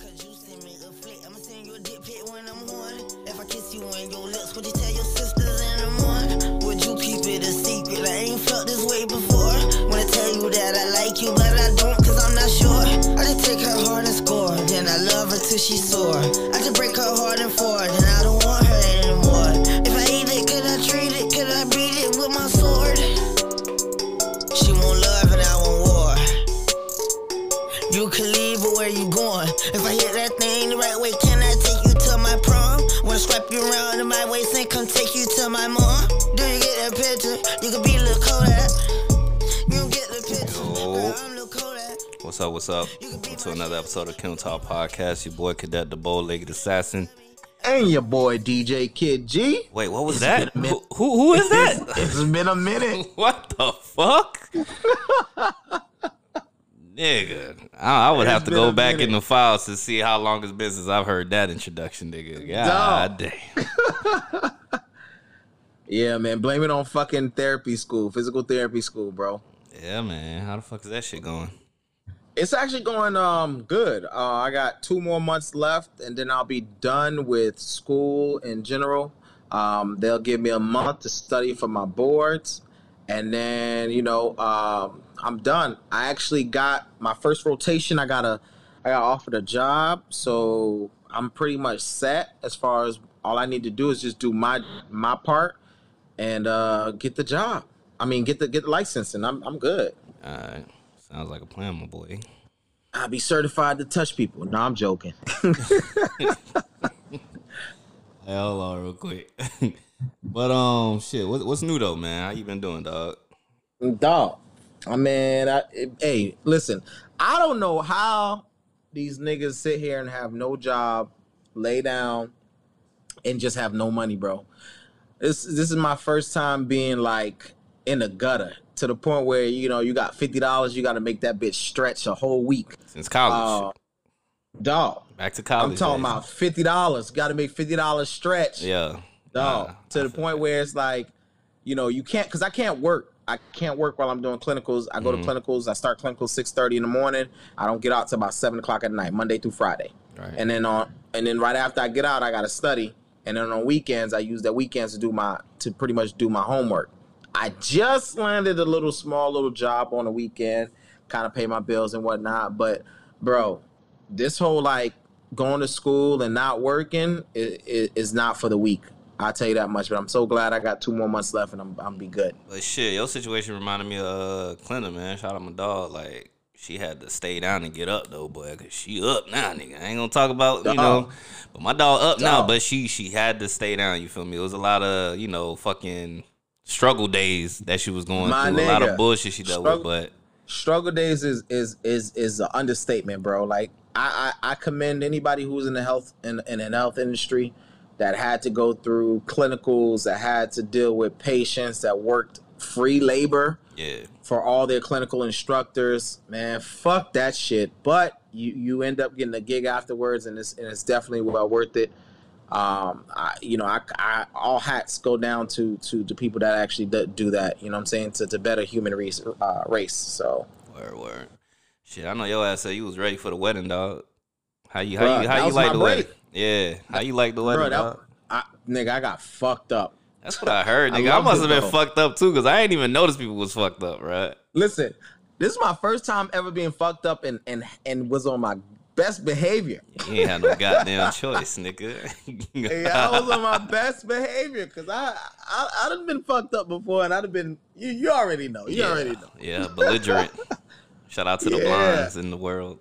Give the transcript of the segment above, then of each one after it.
Cause you send me a flick, I'ma send you a dick pic when I'm horny. If I kiss you on your lips, would you tell your sisters in the morning? Would you keep it a secret? I ain't felt this way before. Wanna tell you that I like you, but I don't, cause I'm not sure. I just take her heart and score, then I love her till she's sore. What's up? What's up? Welcome to another episode of Kim Talk Podcast. Your boy Cadet the Bow Legged Assassin. and your boy DJ Kid G. Wait, what was It's that? Who, who, who is that? It's been a minute. what the fuck? nigga, I, I would It's have to go back in the files to see how long it's been since I've heard that introduction, nigga. God Dog. damn. Yeah, man. Blame it on fucking therapy school, physical therapy school, bro. Yeah, man. How the fuck is that shit going? It's actually going um good. Uh, I got two more months left, and then I'll be done with school in general. Um, they'll give me a month to study for my boards, and then you know um, I'm done. I actually got my first rotation. I got a, I got offered a job, so I'm pretty much set as far as all I need to do is just do my my part and uh, get the job. I mean, get the get the license, and I'm I'm good. All right. Sounds like a plan, my boy. I'll be certified to touch people. No, I'm joking. Hey, hold on real quick. but um, shit. What, what's new though, man? How you been doing, dog? Dog. I mean, I, hey, listen, I don't know how these niggas sit here and have no job, lay down, and just have no money, bro. This this is my first time being like in the gutter to the point where you know you got fifty dollars, you got to make that bitch stretch a whole week. Since college, Uh, dog, back to college. I'm talking days. about fifty dollars. Got to make fifty dollars stretch. Yeah. dog Nah, to I the point where it's like you know you can't because i can't work i can't work while i'm doing clinicals i go Mhm. to clinicals i start clinicals 6.30 in the morning i don't get out till about 7 o'clock at night monday through friday Right. and then on and then right after i get out i gotta study and then on weekends i use that weekends to do my to pretty much do my homework i just landed a little small little job on the weekend kind of pay my bills and whatnot but bro this whole like going to school and not working is, is not for the weak. I'll tell you that much. But I'm so glad I got two more months left and I'm I'm be good. But shit, your situation reminded me of uh, Clinton, man. Shout out my dog. Like she had to stay down and get up though, boy, cause she up now, nigga. I ain't gonna talk about you know, but my dog up now, but she she had to stay down. You feel me? It was a lot of you know fucking struggle days that she was going My through. A lot of bullshit she dealt Struggle- with, but Struggle days is is is is an understatement, bro. Like I I, I commend anybody who's in the health in in the health industry that had to go through clinicals, that had to deal with patients, that worked free labor. yeah, for all their clinical instructors. Man, fuck that shit. But you you end up getting a gig afterwards, and it's and it's definitely well worth it. Um, I, you know, I, I all hats go down to to the people that actually do, do that. You know, what I'm saying to to better human race uh, race. So, word word. Shit, I know your ass said you was ready for the wedding, dog. How you how Bruh, you how you like the wedding? Yeah, how you like the wedding, bro, that, dog? I, nigga, I got fucked up. That's what I heard, I nigga. I, love must have been though. fucked up too, cause I ain't even noticed people was fucked up, right? Listen, this is my first time ever being fucked up and and and was on my best behavior. You ain't had no goddamn choice, nigga. Yeah, I was on my best behavior because I, I I'd have been fucked up before and I'd have been you you already know you yeah, already know yeah, belligerent. Shout out to the Yeah. blondes in the world.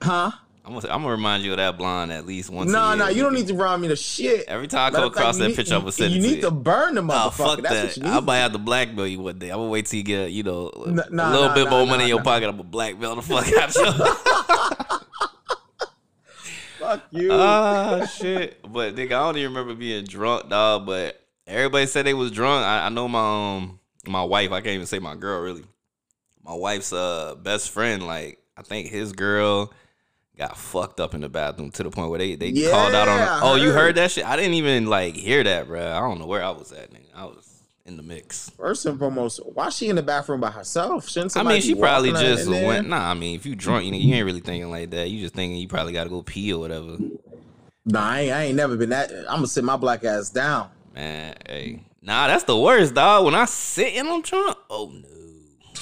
huh I'm gonna, I'm gonna remind you of that blonde at least once. no no you don't need to remind me to shit Every time I come across that picture, I'm gonna send you to need to burn the motherfucker. Oh fuck that's that! you I might have to blackmail you one day. I'm gonna wait till you get you know a little bit more money in your pocket. I'm gonna blackmail the fuck out of you. fuck you Ah shit! But nigga, I don't even remember being drunk, dog. But everybody said they was drunk. I, I know my um my wife. I can't even say my girl really. My wife's uh best friend. Like I think his girl got fucked up in the bathroom to the point where they they called out on. Yeah, Her. Oh, you heard. heard that shit? I didn't even like hear that, bro. I don't know where I was at, nigga. I was in the mix. First and foremost, why she in the bathroom by herself? Shouldn't I mean, she probably just in went. Nah, I mean, if you drunk, you know, you ain't really thinking like that. You just thinking you probably got to go pee or whatever. Nah, I ain't, I ain't never been that. I'm gonna sit my black ass down. Man, hey, nah, that's the worst, dog. When I sit and I'm drunk, oh no,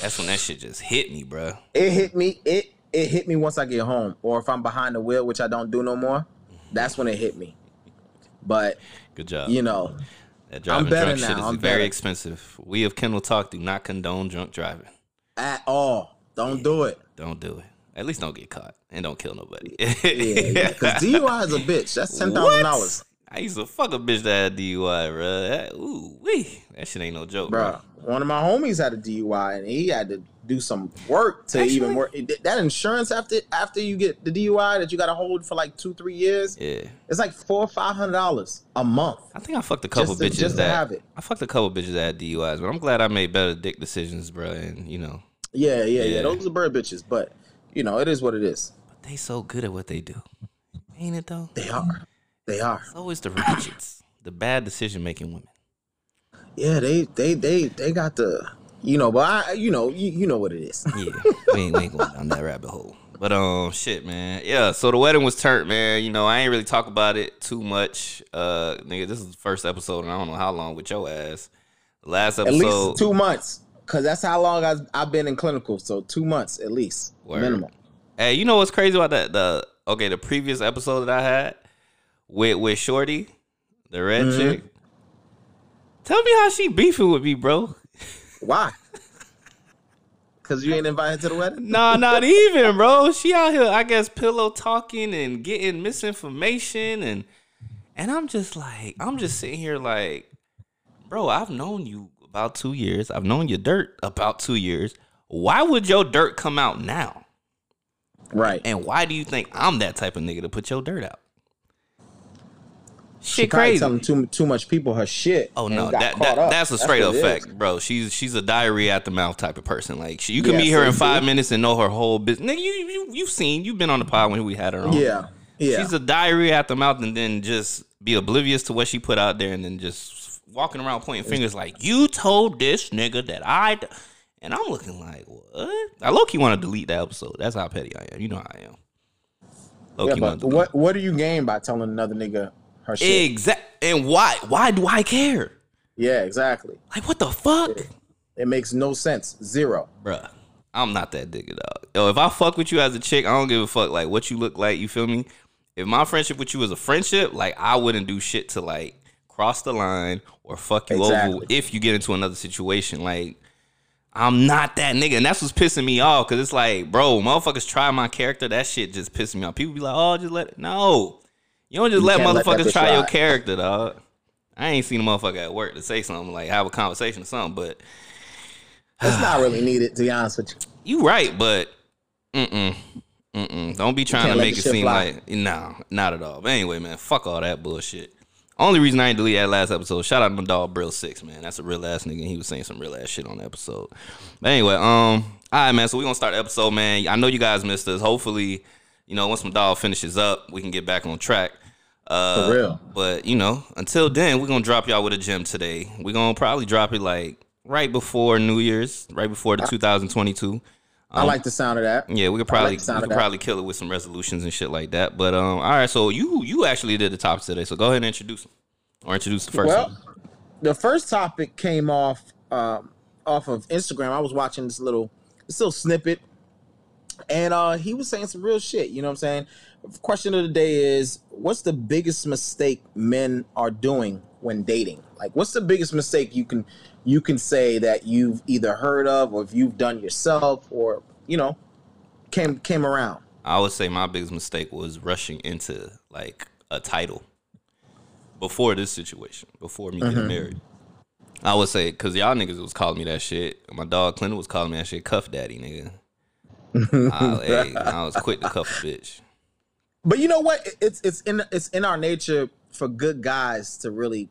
that's when that shit just hit me, bro. It hit me. It it hit me once I get home, or if I'm behind the wheel, which I don't do no more. That's when it hit me. But Good job. you know, that driving better drunk shit is I'm very better. expensive. We of Kendall Talk do not condone drunk driving. at all, don't do it. Don't do it. At least don't get caught and don't kill nobody. Yeah, because DUI is a bitch. That's ten thousand dollars, I used to fuck a bitch that had DUI, bro. That, ooh, wee. That shit ain't no joke, bro. One of my homies had a DUI, and he had to do some work to Actually? even work. That insurance after after you get the DUI that you got to hold for like two three years, Yeah. it's like four or five hundred dollars a month. I think I fucked a couple Just to- bitches just to that have it. I fucked a couple bitches that had DUIs, but I'm glad I made better dick decisions, bro. And you know, Yeah, yeah, yeah. Yeah. Those are bird bitches, but you know it is what it is. but they so good at what they do, ain't it though? They are, they are. It's always the ratchets, the bad decision making women. Yeah, they they they they got the you know, but I you know you, you know what it is. Yeah, we ain't, we ain't going down that rabbit hole. But um, shit, man. Yeah, so the wedding was turned, man. You know, I ain't really talk about it too much. Uh, nigga, this is the first episode, and I don't know how long with your ass. Last At episode, least two months, cause that's how long I've, I've been in clinical. So two months at least, Word. minimum. Hey, you know what's crazy about that? The okay, the previous episode that I had with with Shorty, the red Mhm. chick. Tell me how she beefing with me, bro. Why? Cause you ain't invited to the wedding. Nah, not even, bro. She out here, I guess, pillow talking and getting misinformation and and I'm just like, I'm just sitting here like, bro, I've known you about two years. I've known your dirt about two years. Why would your dirt come out now? Right. And why do you think I'm that type of nigga to put your dirt out? She Shit probably crazy. telling too too much people her shit. Oh no, that, that that's a straight up what it is. fact, bro. She's she's a diarrhea at the mouth type of person. Like she, you can Yeah, meet her in so- five minutes and know her whole business. Nigga, you you you've seen, you've been on the pod when we had her on. Yeah. Yeah. She's a diarrhea at the mouth and then just be oblivious to what she put out there and then just walking around pointing fingers like, you told this nigga that I. D-. And I'm looking like, what? I low key want to delete that episode. That's how petty I am. You know how I am. Low yeah, but to delete. what what do you gain by telling another nigga her shit? Exact. And why? Why do I care? Yeah, exactly. Like, what the fuck? It makes no sense. Zero. Bruh, I'm not that nigga, dog. Yo, if I fuck with you as a chick, I don't give a fuck like what you look like. You feel me? If my friendship with you is a friendship, like I wouldn't do shit to like cross the line or fuck you over if you get into another situation. Like I'm not that nigga, and that's what's pissing me off. Cause it's like, bro, motherfuckers try my character. That shit just pissing me off. People be like, oh, just let it. No, you don't just You let can't let motherfuckers try your character, dog. I ain't seen a motherfucker at work to say something like have a conversation or something, but It's not really needed, to be honest with you. you right, but mm-mm. Mm-mm. Don't be trying to make it seem fly. like no, not at all. But anyway, man, fuck all that bullshit. Only reason I ain't delete that last episode. Shout out to my dog Brill Six, man. That's a real ass nigga. He was saying some real ass shit on the episode. But anyway, um, all right, man. So we gonna start the episode, man. I know you guys missed us. Hopefully, you know, once my dog finishes up, we can get back on track. Uh, For real. But you know, until then, we're gonna drop y'all with a gem today. We're gonna probably drop it like right before New Year's, right before the 2022. I like the sound of that. Yeah, we could probably sound we could probably kill it with some resolutions and shit like that. But um, all right. So you you actually did the topics today. So go ahead and introduce them, or introduce the first Well, one. the first topic came off um, off of Instagram. I was watching this little this little snippet, and uh, he was saying some real shit. You know what I'm saying? Question of the day is: What's the biggest mistake men are doing when dating? Like, what's the biggest mistake you can you can say that you've either heard of or if you've done yourself or you know came came around? I would say my biggest mistake was rushing into like a title before this situation, before me Mm-hmm. getting married. I would say because y'all niggas was calling me that shit. My dog Clinton was calling me that shit, cuff daddy, nigga. I, hey, I was quick to cuff a bitch. But you know what? It's it's in it's in our nature for good guys to really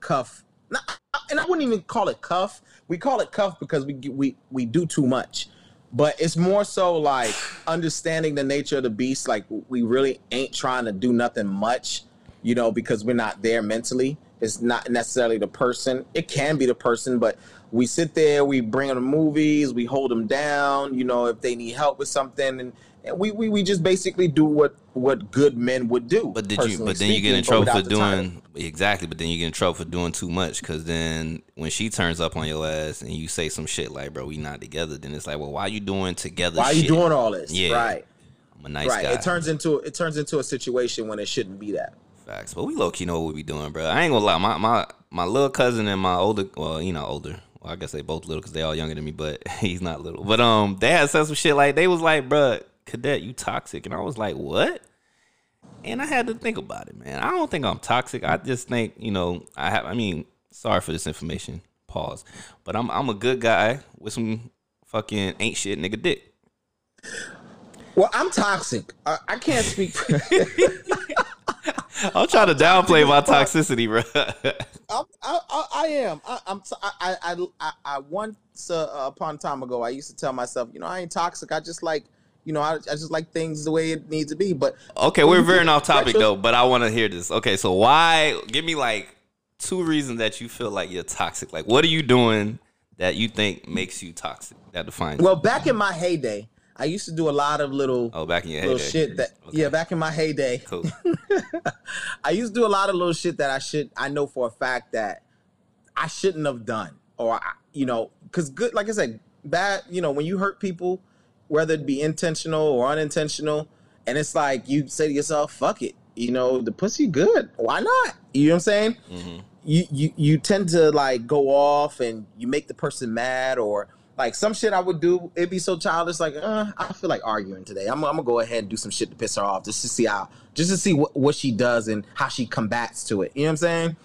cuff. Not, and I wouldn't even call it cuff. We call it cuff because we we we do too much. But it's more so like understanding the nature of the beast. Like we really ain't trying to do nothing much, you know, because we're not there mentally. It's not necessarily the person. It can be the person, but we sit there, we bring them movies, we hold them down. You know, if they need help with something, and, and we, we we just basically do what what good men would do. But did you? But then you get in trouble for doing exactly. But then you get in trouble for doing too much because then when she turns up on your ass and you say some shit like, "Bro, we not together," then it's like, "Well, why you doing together? Why are shit? you doing all this? Yeah. right, I'm a nice right. guy." It turns into it turns into a situation when it shouldn't be that. Facts. But we low key know what we be doing, bro. I ain't gonna lie. My my my little cousin and my older, well, you know, older. Well, I guess they both little because they all younger than me, but he's not little. But um, they had said some shit like they was like, "Bruh, cadet, you toxic," and I was like, "What?" And I had to think about it, man. I don't think I'm toxic. I just think, you know, I have. I mean, sorry for this information. Pause. But I'm I'm a good guy with some fucking ain't shit nigga dick. Well, I'm toxic. I, I can't speak. I'm trying to downplay my toxicity, bro. I'm, I, I, I am. I, I'm. t- I, I, I, I once uh, upon a time ago, I used to tell myself, you know, I ain't toxic. I just like, you know, I, I just like things the way it needs to be. But Okay, we're veering off topic though, but I want to hear this. Okay, so why? Give me like two reasons that you feel like you're toxic. Like, what are you doing that you think makes you toxic? That defines. you? Well, back in my heyday, I used to do a lot of little oh, back in your little heyday. shit that Okay. yeah, back in my heyday. Cool. I used to do a lot of little shit that I should I know for a fact that I shouldn't have done or I, you know cuz good like I said bad you know when you hurt people whether it be intentional or unintentional and it's like you say to yourself fuck it you know the pussy good why not you know what I'm saying hmm you you you tend to like go off and you make the person mad or like some shit I would do it'd be so childish like uh, I feel like arguing today. I'm, I'm gonna go ahead and do some shit to piss her off just to see how just to see what, what she does and how she combats to it. You know what I'm saying?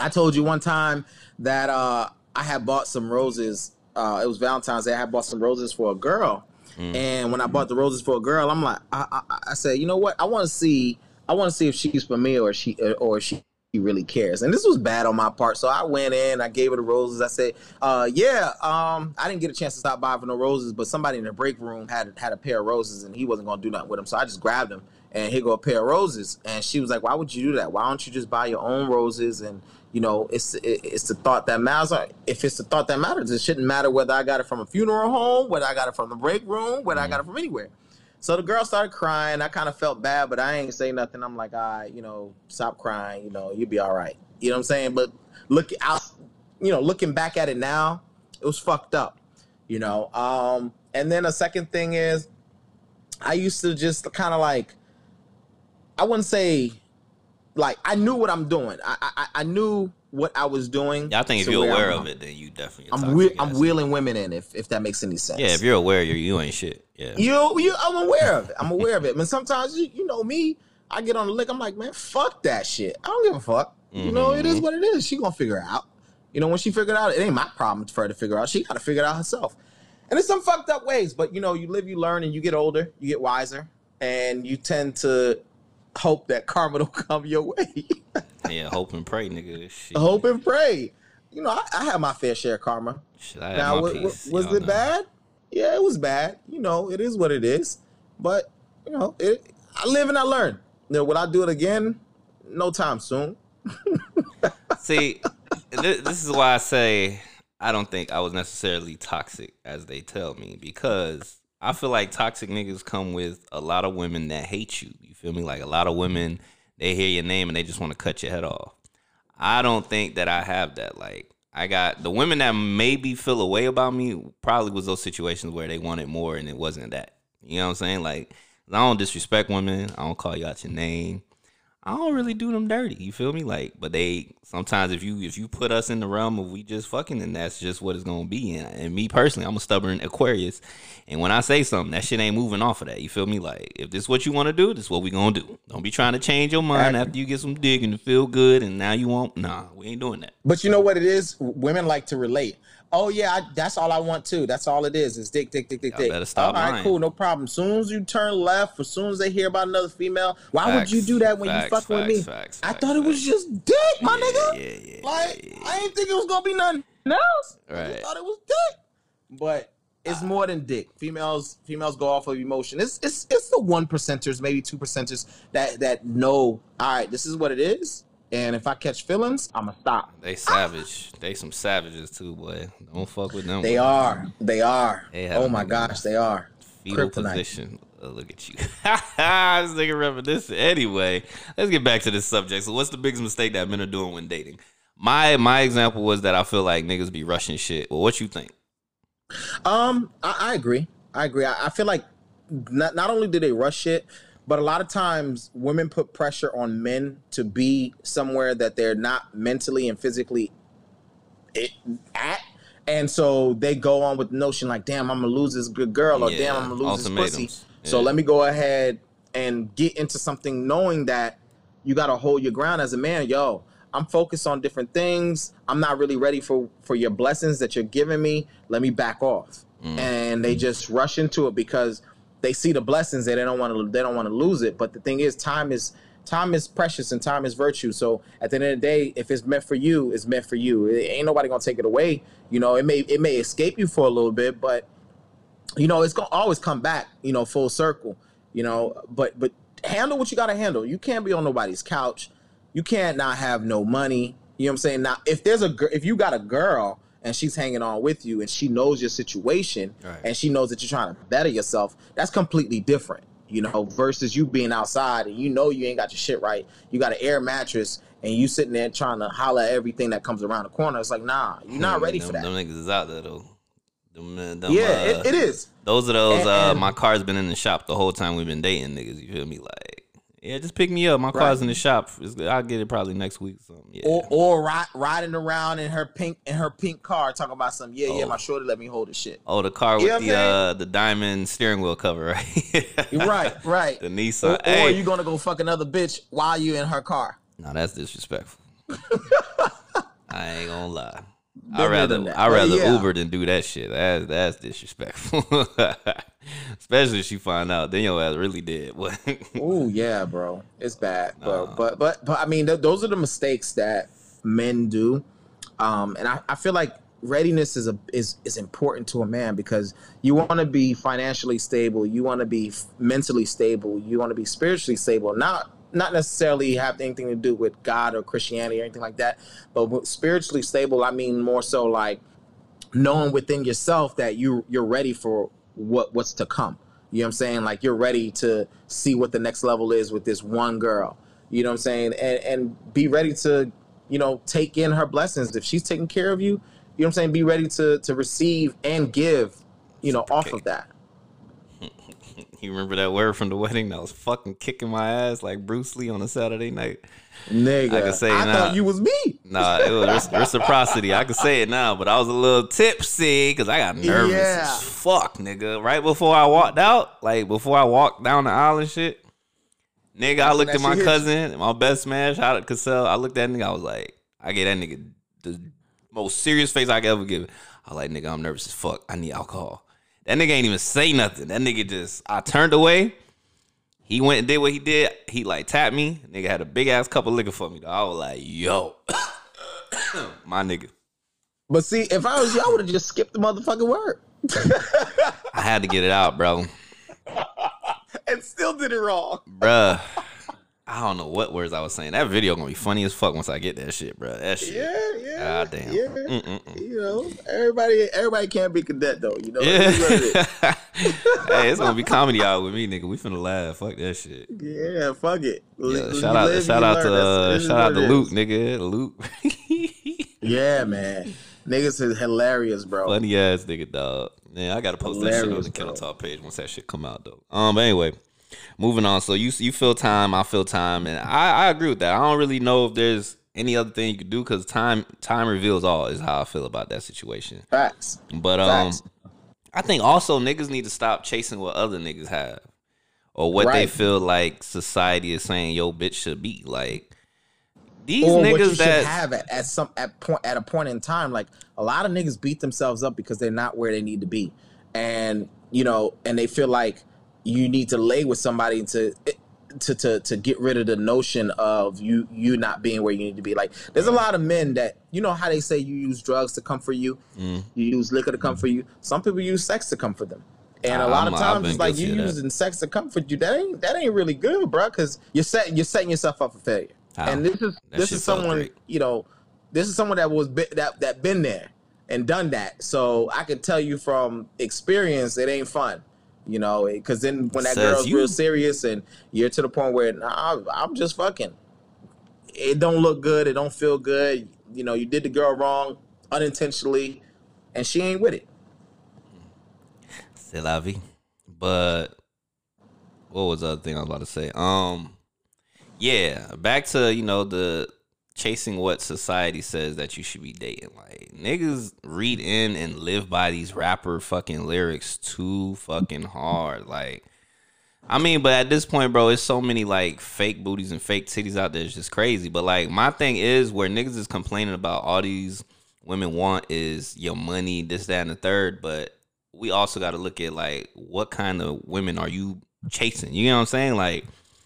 I told you one time that uh I had bought some roses uh it was Valentine's Day I had bought some roses for a girl. Mm. and when I bought the roses for a girl I'm like I I, I said you know what? I want to see I want to see if she's for me or she or she he really cares. And this was bad on my part. So I went in, I gave her the roses. I said, uh, yeah, um, I didn't get a chance to stop by for no roses, but somebody in the break room had had a pair of roses and he wasn't gonna do nothing with them. So I just grabbed them and here go a pair of roses. And she was like, Why would you do that? Why don't you just buy your own roses? And you know, it's it, it's the thought that matters. If it's the thought that matters, it shouldn't matter whether I got it from a funeral home, whether I got it from the break room, whether I got it from anywhere. So the girl started crying. I kind of felt bad, but I ain't say nothing. I'm like, all right, you know, stop crying. You know, you'll be all right. You know what I'm saying? But look out, you know, looking back at it now, it was fucked up. You know. Um, and then a second thing is, I used to just kind of like, I wouldn't say, like I knew what I'm doing. I I, I knew what I was doing. Yeah, I think if you're aware I'm- of it, then you definitely. I'm whe- I'm wheeling women in if if that makes any sense. Yeah, if you're aware, you're you ain't shit. Yeah. You, you, I'm aware of it. I'm aware of it. But sometimes, you, you know me, I get on the lick. I'm like, man, fuck that shit. I don't give a fuck. You know, it is mm-hmm. what it is. She gonna figure it out. You know, when she figured out, it ain't my problem for her to figure out. She gotta figure it out herself. And it's some fucked up ways, but you know, you live, you learn, and you get older, you get wiser, and you tend to hope that karma will come your way. Yeah, hope and pray, nigga. Shit. hope and pray. You know, I, I have my fair share of karma. Shit, I had Now, my wa- wa- piece, was y'all it know. bad? Yeah, it was bad. You know, it is what it is. But you know, it, I live and I learn. You know, will I do it again? No time soon. See, th- this is why I say I don't think I was necessarily toxic as they tell me because I feel like toxic niggas come with a lot of women that hate you. You feel me? Like a lot of women, they hear your name and they just want to cut your head off. I don't think that I have that. Like I got the women that maybe feel a way about me probably was those situations where they wanted more and it wasn't that. You know what I'm saying? Like I don't disrespect women. I don't call you out your name. I don't really do them dirty. You feel me? Like, but they sometimes if you if you put us in the realm of we just fucking, then that's just what it's gonna be. And, and me personally, I'm a stubborn Aquarius, and when I say something, that shit ain't moving off of that. You feel me? Like, if this is what you want to do, this is what we gonna do. Don't be trying to change your mind after you get some dick and feel good, and now you won't. Nah, we ain't doing that. But you know what it is? Women like to relate. Oh yeah, I, that's all I want too. That's all it is. Is dick, dick, dick, dick, Y'all dick. better stop all right, lying. cool, no problem. As soon as you turn left, as soon as they hear about another female, why would you do that when facts, you fucking with me? facts, facts, I facts, thought it was just dick, my Yeah, nigga. yeah, yeah, Like yeah, I didn't think it was gonna be nothing else. I Right. just thought it was dick. But it's ah. more than dick. Females females go off of emotion. It's it's it's the one percenters, maybe two percenters that that know. All right, this is what it is. And if I catch feelings, I'ma stop. They savage. They some savages too, boy. Don't fuck with them. They boy. are. They are. They oh my gosh, they are. fetal Kryptonite. position. Oh, look at you. this nigga reminiscing. Anyway, let's get back to this subject. So, what's the biggest mistake that men are doing when dating? My my example was that I feel like niggas be rushing shit. Well, what you think? Um, I, I agree. I agree. I, I feel like not not only do they rush it, but a lot of times women put pressure on men to be somewhere that they're not mentally and physically it, at. And so they go on with the notion like, damn, I'm gonna lose this good girl, or damn, I'm gonna lose this pussy. ultimatums. So let me go ahead and get into something knowing that you gotta hold your ground as a man. Yo, I'm focused on different things. I'm not really ready for for your blessings that you're giving me. Let me back off. Mm. And they just rush into it because they see the blessings and they don't want to they don't want to lose it. But the thing is, time is time is precious and time is virtue. So at the end of the day, if it's meant for you, it's meant for you. It, ain't nobody gonna take it away. You know, it may it may escape you for a little bit, but you know it's gonna always come back. You know, full circle. You know, but but handle what you gotta handle. You can't be on nobody's couch. You can't not have no money. You know what I'm saying? Now, if there's a if you got a girl and she's hanging on with you and she knows your situation Right. and she knows that you're trying to better yourself, that's completely different. You know, versus you being outside and you know you ain't got your shit right. You got an air mattress and you sitting there trying to holler at everything that comes around the corner. It's like, nah, you're not Hmm, ready them, for that. Them niggas is out there though. Them, uh, them, yeah, uh, it, it is. Those are those. And- uh, and- my car's been in the shop the whole time we've been dating, niggas. You feel me? Like, yeah, just pick me up. My car's Right. in the shop. It's- I'll get it probably next week. or something. Yeah. Or or ri- riding around in her pink in her pink car talking about some yeah yeah Oh. my shorty let me hold the shit. oh, the car with what the uh the diamond steering wheel cover, right? right, right. the Or, Nissan. or hey, you gonna go fuck another bitch while you in her car? no, that's disrespectful. I ain't gonna lie. I rather. I rather yeah. Uber than do that shit. That's that's disrespectful. Especially if she find out, then your ass really did. Oh yeah, bro, it's bad. But Nah. but but but I mean, th- those are the mistakes that men do, um, and I, I feel like readiness is a is is important to a man because you want to be financially stable, you want to be f- mentally stable, you want to be spiritually stable. Not not necessarily have anything to do with God or Christianity or anything like that, but spiritually stable, I mean more so like knowing within yourself that you you're ready for what what's to come. You know what I'm saying? Like you're ready to see what the next level is with this one girl. You know what I'm saying? And and be ready to, you know, take in her blessings. If she's taking care of you, you know what I'm saying? Be ready to to receive and give, you know, off of that. You remember that word from the wedding that was fucking kicking my ass like Bruce Lee on a Saturday night? Nigga, I can say I now. thought you was me. Nah, it was reciprocity. I can say it now, but I was a little tipsy because I got nervous Yeah. as fuck, nigga. Right before I walked out, like before I walked down the aisle and shit, nigga, I looked at my you. cousin, my best man, shout out Cassell. I looked at that nigga, I was like, I gave that nigga the most serious face I could ever give. I was like, nigga, I'm nervous as fuck. I need alcohol. That nigga ain't even say nothing. That nigga just, I turned away. He went and did what he did. He like tapped me. Nigga had a big ass cup of liquor for me. Dog. I was like, yo, my nigga. But see, if I was you, I would have just skipped the motherfucking word I had to get it out, bro. and still did it wrong. Bruh. I don't know what words I was saying. That video gonna be funny as fuck once I get that shit, bro. That shit. Yeah, yeah. God damn. Yeah. Mm-mm-mm. You know, everybody everybody can't be cadet though. You know, It is what it is. Yeah. hey, it's gonna be comedy out with me, nigga. We finna laugh. Fuck that shit. Yeah, fuck it. Yeah, shout out, shout out to, uh, shout out to Luke, nigga. Luke. Yeah, man. Niggas is hilarious, bro. Funny ass nigga, dog. Man, I gotta post that shit on the. Talk page once that shit come out, though. Um, anyway, moving on. So you you feel time, I feel time, and I, I agree with that. I don't really know if there's any other thing you could do because time time reveals all. Is how I feel about that situation. Facts. But um, Facts. I think also niggas need to stop chasing what other niggas have or what they feel like society is saying your bitch should be. Like these Or what you niggas should that have at, at some at point at a point in time. Like a lot of niggas beat themselves up because they're not where they need to be, and you know, and they feel like you need to lay with somebody to. To, to, to get rid of the notion of you you not being where you need to be like there's a lot of men that you know how they say you use drugs to comfort you Mm. you use liquor to comfort you some people use sex to comfort them and a lot I'm- of times it's like you using sex to comfort you that ain't that ain't really good bro because you're set you're setting yourself up for failure How? And this is That this is someone great. you know, this is someone that was bi- that that been there and done that. So I can tell you from experience, it ain't fun. You know, because then when that Says girl's you. real serious and you're to the point where nah, I'm just fucking. It don't look good. It don't feel good. You know, you did the girl wrong unintentionally, and she ain't with it. C'est la vie. But what was the other thing I was about to say? Um, yeah, back to you know the chasing what society says that you should be dating. Like niggas read in and live by these rapper fucking lyrics too fucking hard. Like, I mean, but at this point, bro, it's so many like fake booties and fake titties out there. It's just crazy. But like, my thing is where niggas is complaining about all these women want is your money, this, that, and the third. But we also got to look at like what kind of women are you chasing? You know what I'm saying? Like,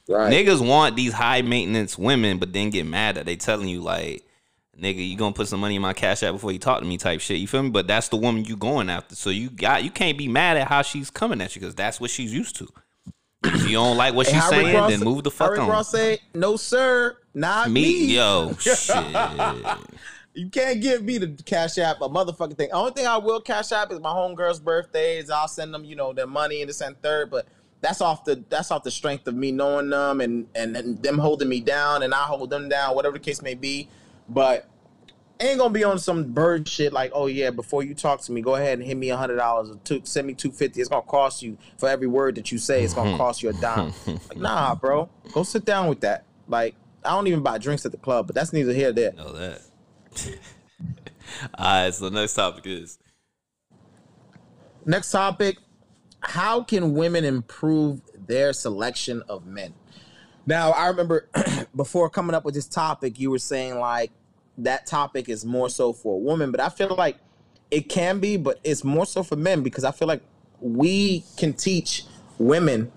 Right. niggas want these high maintenance women, but then get mad that they telling you like, nigga, you gonna put some money in my cash app before you talk to me, type shit. You feel me? But that's the woman you going after. So you got you can't be mad at how she's coming at you because that's what she's used to. If you don't like what she's saying, Ross- then move the fuck Rick on. Ross say, "No, sir, not me." me, yo, shit. You can't give me the cash app a motherfucking thing. The only thing I will cash app is my homegirl's birthdays. I'll send them, you know, their money and this and third. But that's off the that's off the strength of me knowing them and, and and them holding me down and I hold them down, whatever the case may be. But ain't gonna be on some bird shit like, oh yeah, before you talk to me, go ahead and hit me a hundred dollars or two, send me two fifty. It's gonna cost you for every word that you say. It's gonna mm-hmm. cost you a dime. like, nah, bro, go sit down with that. Like, I don't even buy drinks at the club, but that's neither here nor there. know that. All right, so the next topic is Next topic How can women improve their selection of men? Now, I remember before coming up with this topic, you were saying like that topic is more so for a woman, but I feel like it can be, but it's more so for men because I feel like we can teach women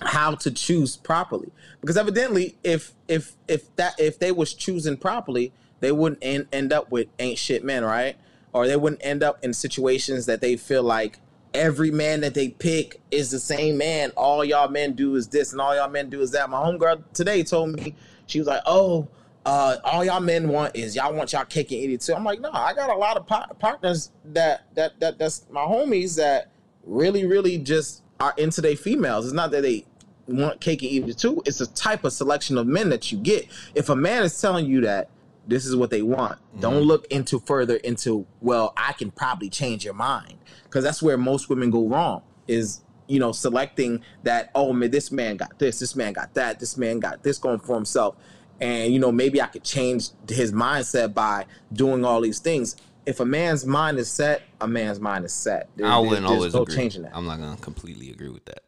how to choose properly because evidently if if if that if they was choosing properly they wouldn't end, end up with ain't shit men right or they wouldn't end up in situations that they feel like every man that they pick is the same man all y'all men do is this and all y'all men do is that my homegirl today told me she was like oh uh, all y'all men want is y'all want y'all cake and eat it too. I'm like, no, I got a lot of pa- partners that that that that's my homies that really really just are into their females. It's not that they want cake and eat it too. It's a type of selection of men that you get. If a man is telling you that this is what they want, don't look into further into well, I can probably change your mind because that's where most women go wrong. Is you know selecting that oh man, this man got this, this man got that, this man got this going for himself, and you know maybe I could change his mindset by doing all these things. If a man's mind is set, a man's mind is set. There- I wouldn't always no agree. changing that. I'm not gonna completely agree with that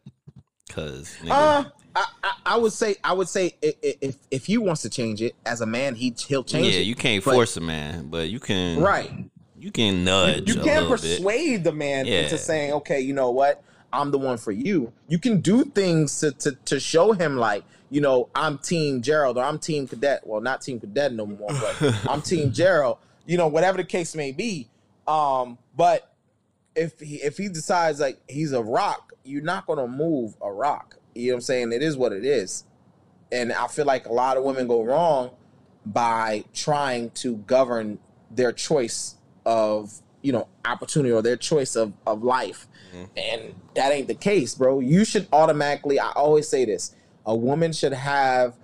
because Uh, I, I, I would say I would say if if he wants to change it as a man, he he'll change it. yeah, it. you can't But- force a man, but you can right. You can nudge. You a can't little bit. persuade the man Yeah. into saying, okay, you know what, I'm the one for you. You can do things to to, to show him like, you know, I'm Team Gerald or I'm Team Cadet. Well, not Team Cadet no more, but I'm Team Gerald. You know, whatever the case may be. Um, but if he if he decides like he's a rock, you're not gonna move a rock. You know what I'm saying? It is what it is. And I feel like a lot of women go wrong by trying to govern their choice of, you know, opportunity or their choice of, of life. And that ain't the case, bro. You should automatically, I always say this, a woman should have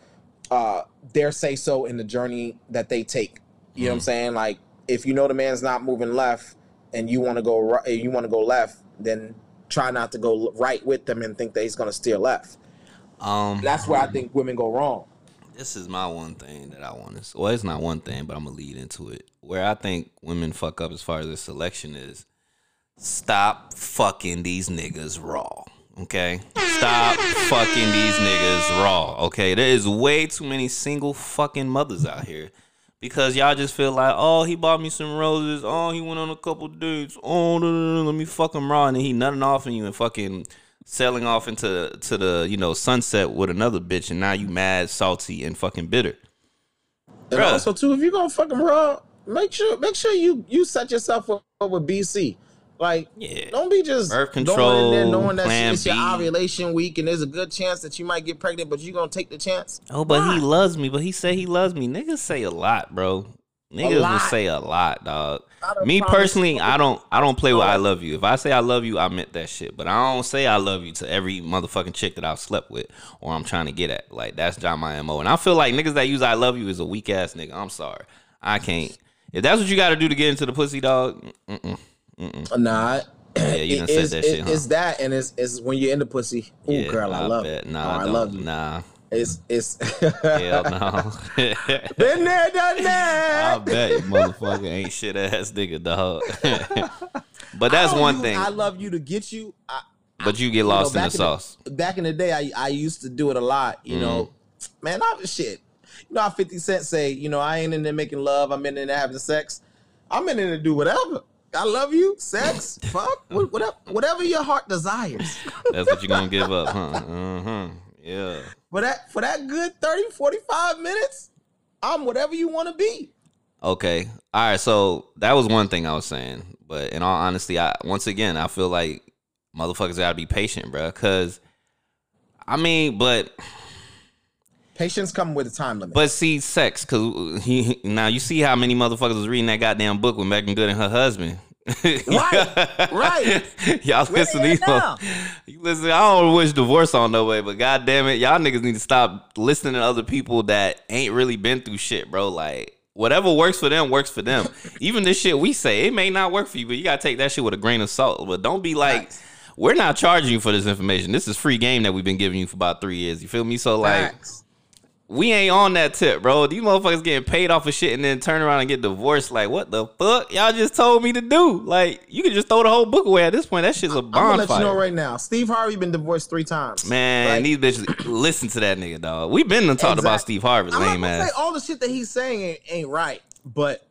uh their say so in the journey that they take. You know what I'm saying? Like if you know the man's not moving left and you want to go right, you want to go left, then try not to go right with them and think that he's going to steer left. Um, That's where I think women go wrong. this is my one thing that I want to. Well, it's not one thing, but I'm gonna lead into it. Where I think women fuck up as far as their selection is, stop fucking these niggas raw. Okay, stop fucking these niggas raw. Okay, there is way too many single fucking mothers out here. Because y'all just feel like, oh, he bought me some roses. Oh, he went on a couple dates. Oh, no, no, no, let me fuck him raw, and then he nutting off on you and fucking selling off into to the you know sunset with another bitch, and now you mad, salty, and fucking bitter. And Bruh. also too, if you're gonna fuck him raw, make sure make sure you you set yourself up with BC. Like, Yeah. don't be just Birth going in there control, knowing that plan it's your B. ovulation week and there's a good chance that you might get pregnant, but you gonna take the chance. Oh, but Why? he loves me. But he said he loves me. Niggas say a lot, bro. Niggas will say a lot, dog. Me personally, I don't I don't play with I love you. If I say I love you, I meant that shit. But I don't say I love you to every motherfucking chick that I've slept with or I'm trying to get at. Like that's John my MO. And I feel like niggas that use I love you is a weak ass nigga. I'm sorry. I can't. If that's what you gotta do to get into the pussy, dog, mm-mm. Nah. Yeah, you done said that it- shit, huh? It's that, and it's it's when you're in the pussy. Oh, yeah, girl, I, love bet. it. Nah, oh, I don't. love you. Nah, It's it's. hell no. Been there, done that. I bet you motherfucker ain't shit ass nigga, dog. but that's one thing. I love you to get you. I, but you get you know, lost in the sauce. back in the day, I I used to do it a lot. You know, Mm-hmm. man, I was shit. You know how Fifty Cent say, you know, I ain't in there making love. I'm in there having sex. I'm in there to do whatever. I love you, sex, fuck, whatever, whatever your heart desires. That's what you're gonna give up, huh? Uh-huh. Yeah. For that, for that good 30, 45 minutes, I'm whatever you want to be. Okay. All right. So that was one thing I was saying, but in all honesty, I once again I feel like motherfuckers gotta be patient, bro. Cause I mean, but Patience come with a time limit. but see, sex. Cause he, now you see how many motherfuckers was reading that goddamn book with Meagan Good and her husband. Right, right. Y'all Where listen to these. You listen. I don't wish divorce on no way, but god damn it, y'all niggas need to stop listening to other people that ain't really been through shit, bro. Like whatever works for them works for them. Even this shit we say, it may not work for you, but you gotta take that shit with a grain of salt. But don't be like, we're not charging you for this information. This is free game that we've been giving you for about three years. You feel me? So like, Facts. We ain't on that tip, bro. These motherfuckers getting paid off of shit and then turn around and get divorced. Like, what the fuck? Y'all just told me to do. Like, you could just throw the whole book away at this point. That shit's a I'm gonna let you know right now. Steve Harvey been divorced three times. Man, Right? these bitches listen to that nigga, dog. We've been to talk about Exactly. Steve Harvey's gonna ass. say all the shit that he's saying ain't, ain't right, but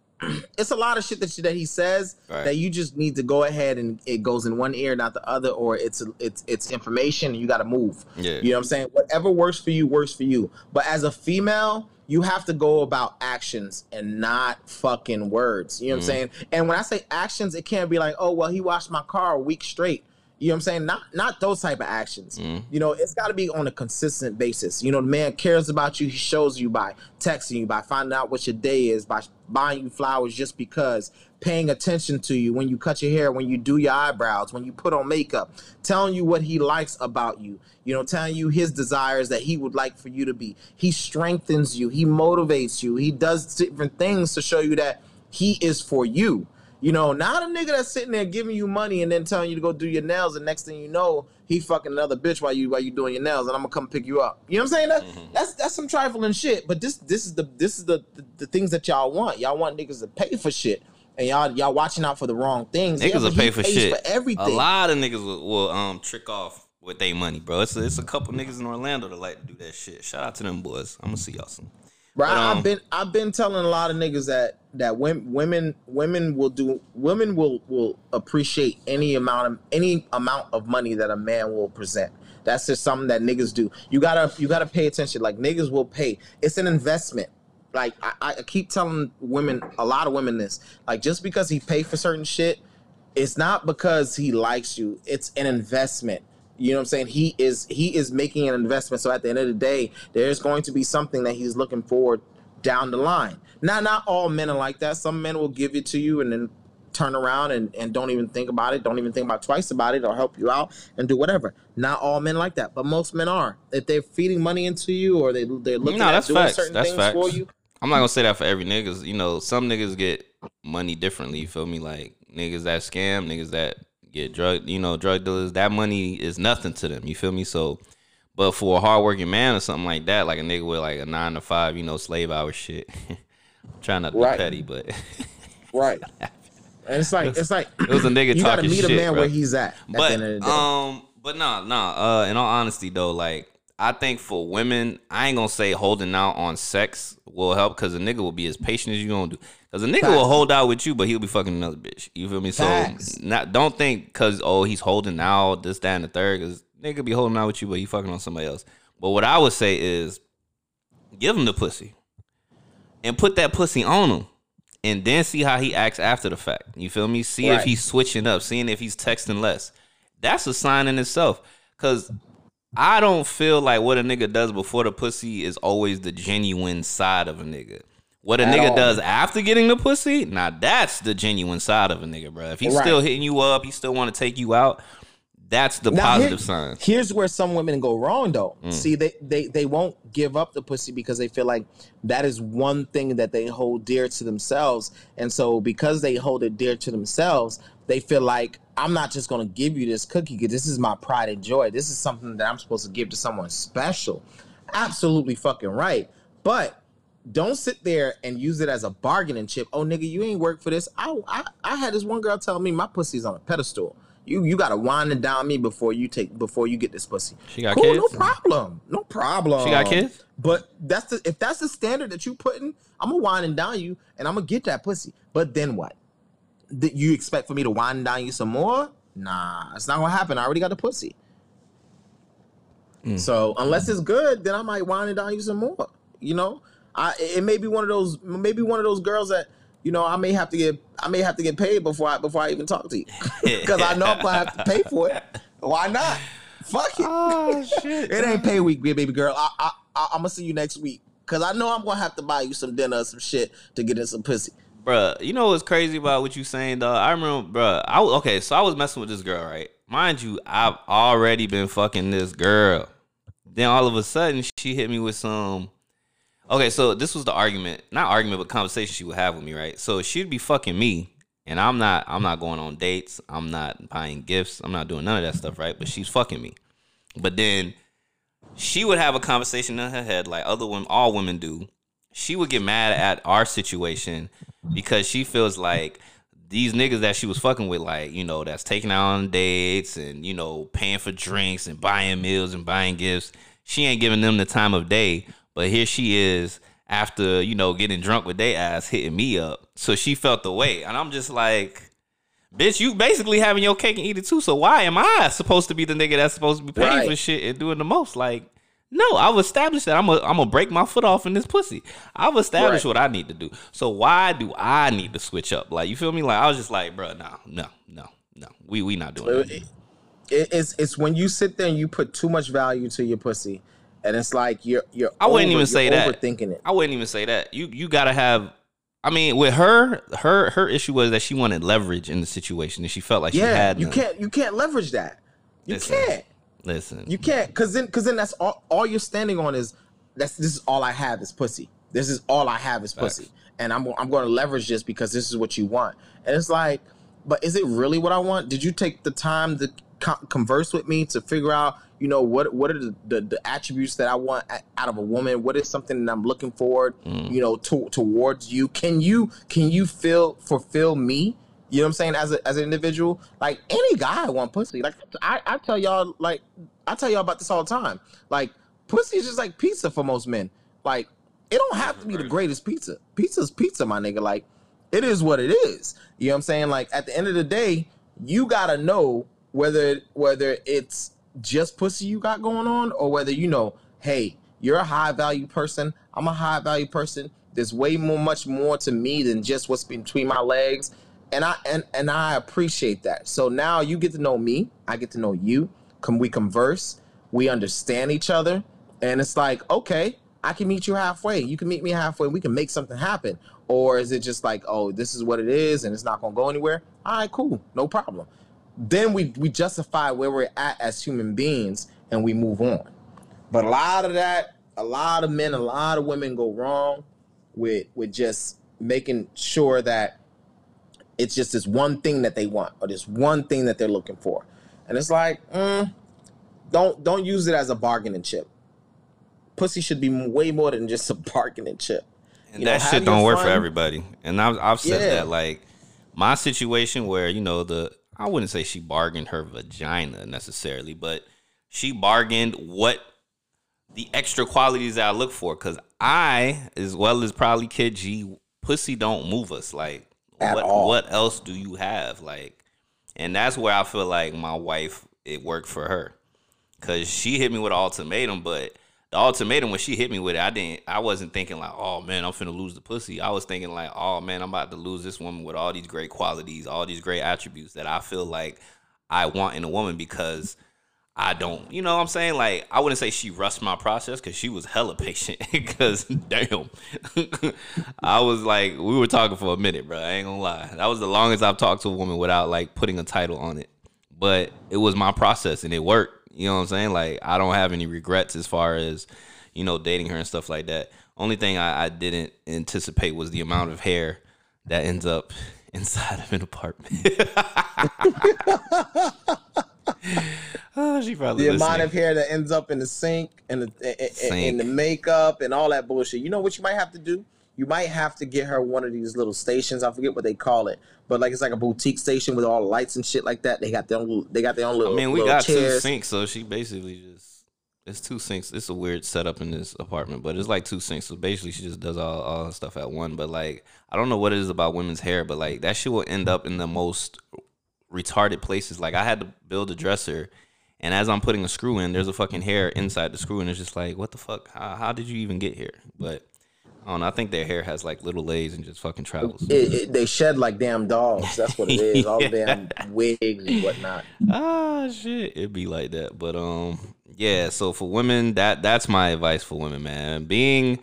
it's a lot of shit that that he says Right. that you just need to go ahead and it goes in one ear, not the other, or it's it's it's information and you got to move. Yeah. You know what I'm saying? Whatever works for you works for you. But as a female, you have to go about actions and not fucking words. You know what I'm mm. saying? And when I say actions, it can't be like, oh well, he washed my car a week straight. You know what I'm saying? Not not those type of actions. Mm-hmm. You know, it's got to be on a consistent basis. You know, the man cares about you. He shows you by texting you, by finding out what your day is, by buying you flowers just because, paying attention to you when you cut your hair, when you do your eyebrows, when you put on makeup, telling you what he likes about you. You know, telling you his desires that he would like for you to be. He strengthens you. He motivates you. He does different things to show you that he is for you. You know, not a nigga that's sitting there giving you money and then telling you to go do your nails, and next thing you know, he fucking another bitch while you while you doing your nails, and I'm gonna come pick you up. You know what I'm saying? That, That's that's some trifling shit. But this this is the this is the, the the things that y'all want. Y'all want niggas to pay for shit, and y'all y'all watching out for the wrong things. Yeah, Niggas will pay for shit. for everything. A lot of niggas will, will um trick off with their money, bro. It's a, it's a couple niggas in Orlando that like to do that shit. Shout out to them boys. I'm gonna see y'all soon. Right, But, um, I've been I've been telling a lot of niggas that that women women women will do women will will appreciate any amount of any amount of money that a man will present. That's just something that niggas do. You gotta you gotta pay attention. Like niggas will pay. It's an investment. Like I, I keep telling women, a lot of women this. Like just because he pay for certain shit, it's not because he likes you. It's an investment. You know what I'm saying? He is he is making an investment. So at the end of the day, there's going to be something that he's looking forward down the line. Now, not all men are like that. Some men will give it to you and then turn around and, and don't even think about it, don't even think about twice about it, or help you out and do whatever. Not all men like that, but most men are. If they're feeding money into you or they they're looking No, at that's doing facts. certain That's things facts. for you. I'm not gonna say that for every niggas. You know, some niggas get money differently. You feel me? Like niggas that scam, niggas that get drug, you know, drug dealers. That money is nothing to them. You feel me? So, but for a hardworking man or something like that, like a nigga with like a nine to five, you know, slave hour shit. I'm trying not to Right. be petty, but Right. And it's like it's like it was a nigga you gotta meet shit, a man bro. where he's at at but the end of the day. um but nah nah uh in all honesty though like i think for women i ain't gonna say holding out on sex will help because a nigga will be as patient as you gonna do because a nigga will hold out with you but he'll be fucking another bitch you feel me Facts. so not don't think because oh he's holding out this that and the third because nigga be holding out with you but he fucking on somebody else but what i would say is give him the pussy and put that pussy on him and then see how he acts after the fact. You feel me? See if he's switching up, seeing if he's texting less. That's a sign in itself. Cause I don't feel like what a nigga does before the pussy is always the genuine side of a nigga. What a At nigga all. does after getting the pussy, now that's the genuine side of a nigga, bro. If he's Right. still hitting you up, he still want to take you out. That's the Now, positive here- sign. Here's where some women go wrong though. Mm. See, they, they they won't give up the pussy because they feel like that is one thing that they hold dear to themselves. And so because they hold it dear to themselves, they feel like I'm not just gonna give you this cookie because this is my pride and joy. This is something that I'm supposed to give to someone special. Absolutely fucking right. But don't sit there and use it as a bargaining chip. Oh nigga, you ain't work for this. I I, I had this one girl tell me my pussy's on a pedestal. You you gotta wind it down me before you take before you get this pussy. She got cool, kids? no problem. No problem. She got kids? But that's the if that's the standard that you putting, I'm gonna wind and down you and I'm gonna get that pussy. But then what? That you expect for me to wind down you some more? Nah, it's not gonna happen. I already got the pussy. Mm. So unless it's good, then I might wind and down you some more. You know, I it may be one of those maybe one of those girls that you know I may have to get I may have to get paid before I before I even talk to you because I know I'm gonna have to pay for it. Why not? Fuck it. Oh shit! It ain't pay week, baby girl. I, I, I, I'm gonna see you next week because I know I'm gonna have to buy you some dinner or some shit to get in some pussy. Bruh, you know what's crazy about what you saying, dog? I remember, bruh, I okay, so I was messing with this girl, right? Mind you, I've already been fucking this girl. Then all of a sudden, she hit me with some. Okay, so this was the argument, not argument, but conversation she would have with me, right? So she'd be fucking me, and I'm not, I'm not going on dates, I'm not buying gifts, I'm not doing none of that stuff, right? But she's fucking me. But then she would have a conversation in her head, like other women, all women do. She would get mad at our situation because she feels like these niggas that she was fucking with, like, you know, that's taking out on dates and, you know, paying for drinks and buying meals and buying gifts. She ain't giving them the time of day. But here she is after, you know, getting drunk with their ass hitting me up. So she felt the way. And I'm just like, bitch, you basically having your cake and eat it too. So why am I supposed to be the nigga that's supposed to be paying Right. for shit and doing the most? Like, no, I've established that I'm gonna I'm gonna break my foot off in this pussy. I've established Right. what I need to do. So why do I need to switch up? Like, you feel me? Like, I was just like, bro, no, no, no, no. We we not doing that. It- it- it's it's when you sit there and you put too much value to your pussy, and it's like you're you're. I wouldn't over- even say that. Overthinking it. I wouldn't even say that. You you gotta have. I mean, with her, her her issue was that she wanted leverage in the situation, and she felt like she Yeah, had. you none. can't you can't leverage that. You Listen. can't. Listen. You can't because then because then that's all all you're standing on is that's this is all I have is pussy. This is all I have is pussy, Facts. and I'm I'm going to leverage this because this is what you want. And it's like, but is it really what I want? Did you take the time to co- converse with me to figure out, you know, what what are the, the, the attributes that I want out of a woman? What is something that I'm looking forward, Mm. you know, to, towards you? Can you can you feel fulfill me? You know what I'm saying? As a as an individual, like any guy want pussy. Like I, I tell y'all, like I tell y'all about this all the time. Like pussy is just like pizza for most men. Like it don't have to be the greatest pizza. Pizza's pizza, my nigga. Like it is what it is. You know what I'm saying? Like at the end of the day, you gotta know whether whether it's just pussy you got going on or whether you know, hey, you're a high value person. I'm a high value person. There's way more, much more to me than just what's between my legs, and I and and I appreciate that. So now you get to know me. I get to know you. Can we converse? We understand each other, and it's like, okay, I can meet you halfway. You can meet me halfway. We can make something happen. Or is it just like, oh, this is what it is, and it's not gonna go anywhere? All right, cool, no problem. Then we we justify where we're at as human beings, and we move on. But a lot of that, a lot of men, a lot of women go wrong with with just making sure that it's just this one thing that they want or this one thing that they're looking for, and it's like, mm, don't don't use it as a bargaining chip. Pussy should be way more than just a bargaining chip. and you know, that have shit don't work for everybody. And I've I've said Yeah. that like my situation where you know the I wouldn't say she bargained her vagina necessarily, but she bargained what the extra qualities that I look for. Cause I, as well as probably Kid G, pussy don't move us. Like At what all. what else do you have? Like, and that's where I feel like my wife it worked for her. Cause she hit me with an ultimatum, but the ultimatum when she hit me with it, I didn't. I wasn't thinking like, oh man, I'm finna lose the pussy. I was thinking like, oh man, I'm about to lose this woman with all these great qualities, all these great attributes that I feel like I want in a woman because I don't. You know what I'm saying? Like, I wouldn't say she rushed my process because she was hella patient. Because damn, I was like, we were talking for a minute, bro. I ain't gonna lie. That was the longest I've talked to a woman without like putting a title on it. But it was my process and it worked. You know what I'm saying? Like I don't have any regrets as far as you know dating her and stuff like that. Only thing I, I didn't anticipate was the amount of hair that ends up inside of an apartment. oh, she probably the listening. amount of hair that ends up in the sink and the in- in, Sink. in the makeup and all that bullshit. You know what you might have to do? You might have to get her one of these little stations. I forget what they call it, but like it's like a boutique station with all the lights and shit like that. They got their own. They got their own little. I mean, we got two sinks, so she basically just it's two sinks. It's a weird setup in this apartment, but it's like two sinks. So basically, she just does all all her stuff at one. But like, I don't know what it is about women's hair, but like that shit will end up in the most retarded places. Like I had to build a dresser, and as I'm putting a screw in, there's a fucking hair inside the screw, and it's just like, what the fuck? How, how did you even get here? But I don't know. I think their hair has like little legs and just fucking travels. It, it, they shed like damn dogs. That's what it is. All the damn wigs and whatnot. ah shit it'd be like that but um yeah so for women that that's my advice for women man being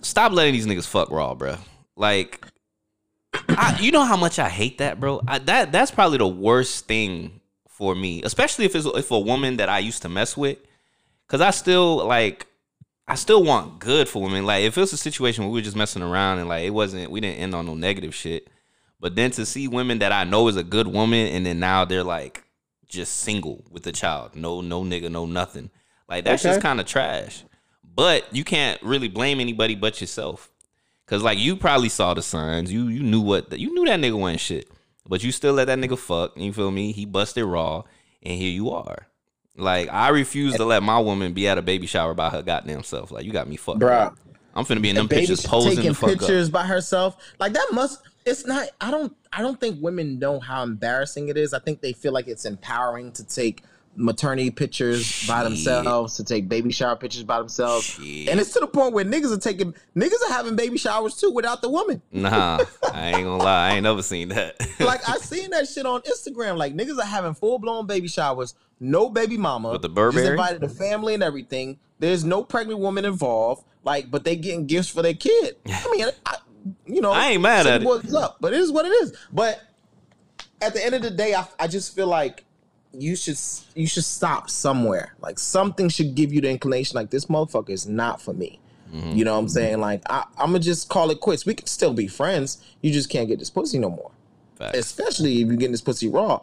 stop letting these niggas fuck raw bro like I, you know how much i hate that bro I, that that's probably the worst thing for me especially if it's if a woman that i used to mess with because i still like I still want good for women. Like if it was a situation where we were just messing around and like it wasn't, we didn't end on no negative shit. But then to see women that I know is a good woman, and then now they're like just single with a child, no, no nigga, no nothing. Like that's just kind of trash. But you can't really blame anybody but yourself, cause like you probably saw the signs. You you knew what you knew that nigga wasn't shit, but you still let that nigga fuck. You feel me? He busted raw, and here you are. Like I refuse to let my woman be at a baby shower by her goddamn self. Like you got me fucked. Bruh. up. I'm finna be in them pictures posing taking the fuck up. pictures by herself like that must it's not i don't i don't think women know how embarrassing it is i think they feel like it's empowering to take maternity pictures by themselves to take baby shower pictures by themselves Shit. and it's to the point where niggas are taking niggas are having baby showers too without the woman Nah, I ain't gonna lie. I ain't never seen that. like i seen that shit on instagram like niggas are having full-blown baby showers no baby mama With the just Burberry? invited the family and everything there's no pregnant woman involved like but they getting gifts for their kid i mean I, you know I ain't mad at it. what's up but it is what it is but at the end of the day I, I just feel like you should you should stop somewhere like something should give you the inclination like this motherfucker is not for me Mm-hmm. you know what i'm saying like I, i'm gonna just call it quits we can still be friends you just can't get this pussy no more Facts. especially if you're getting this pussy raw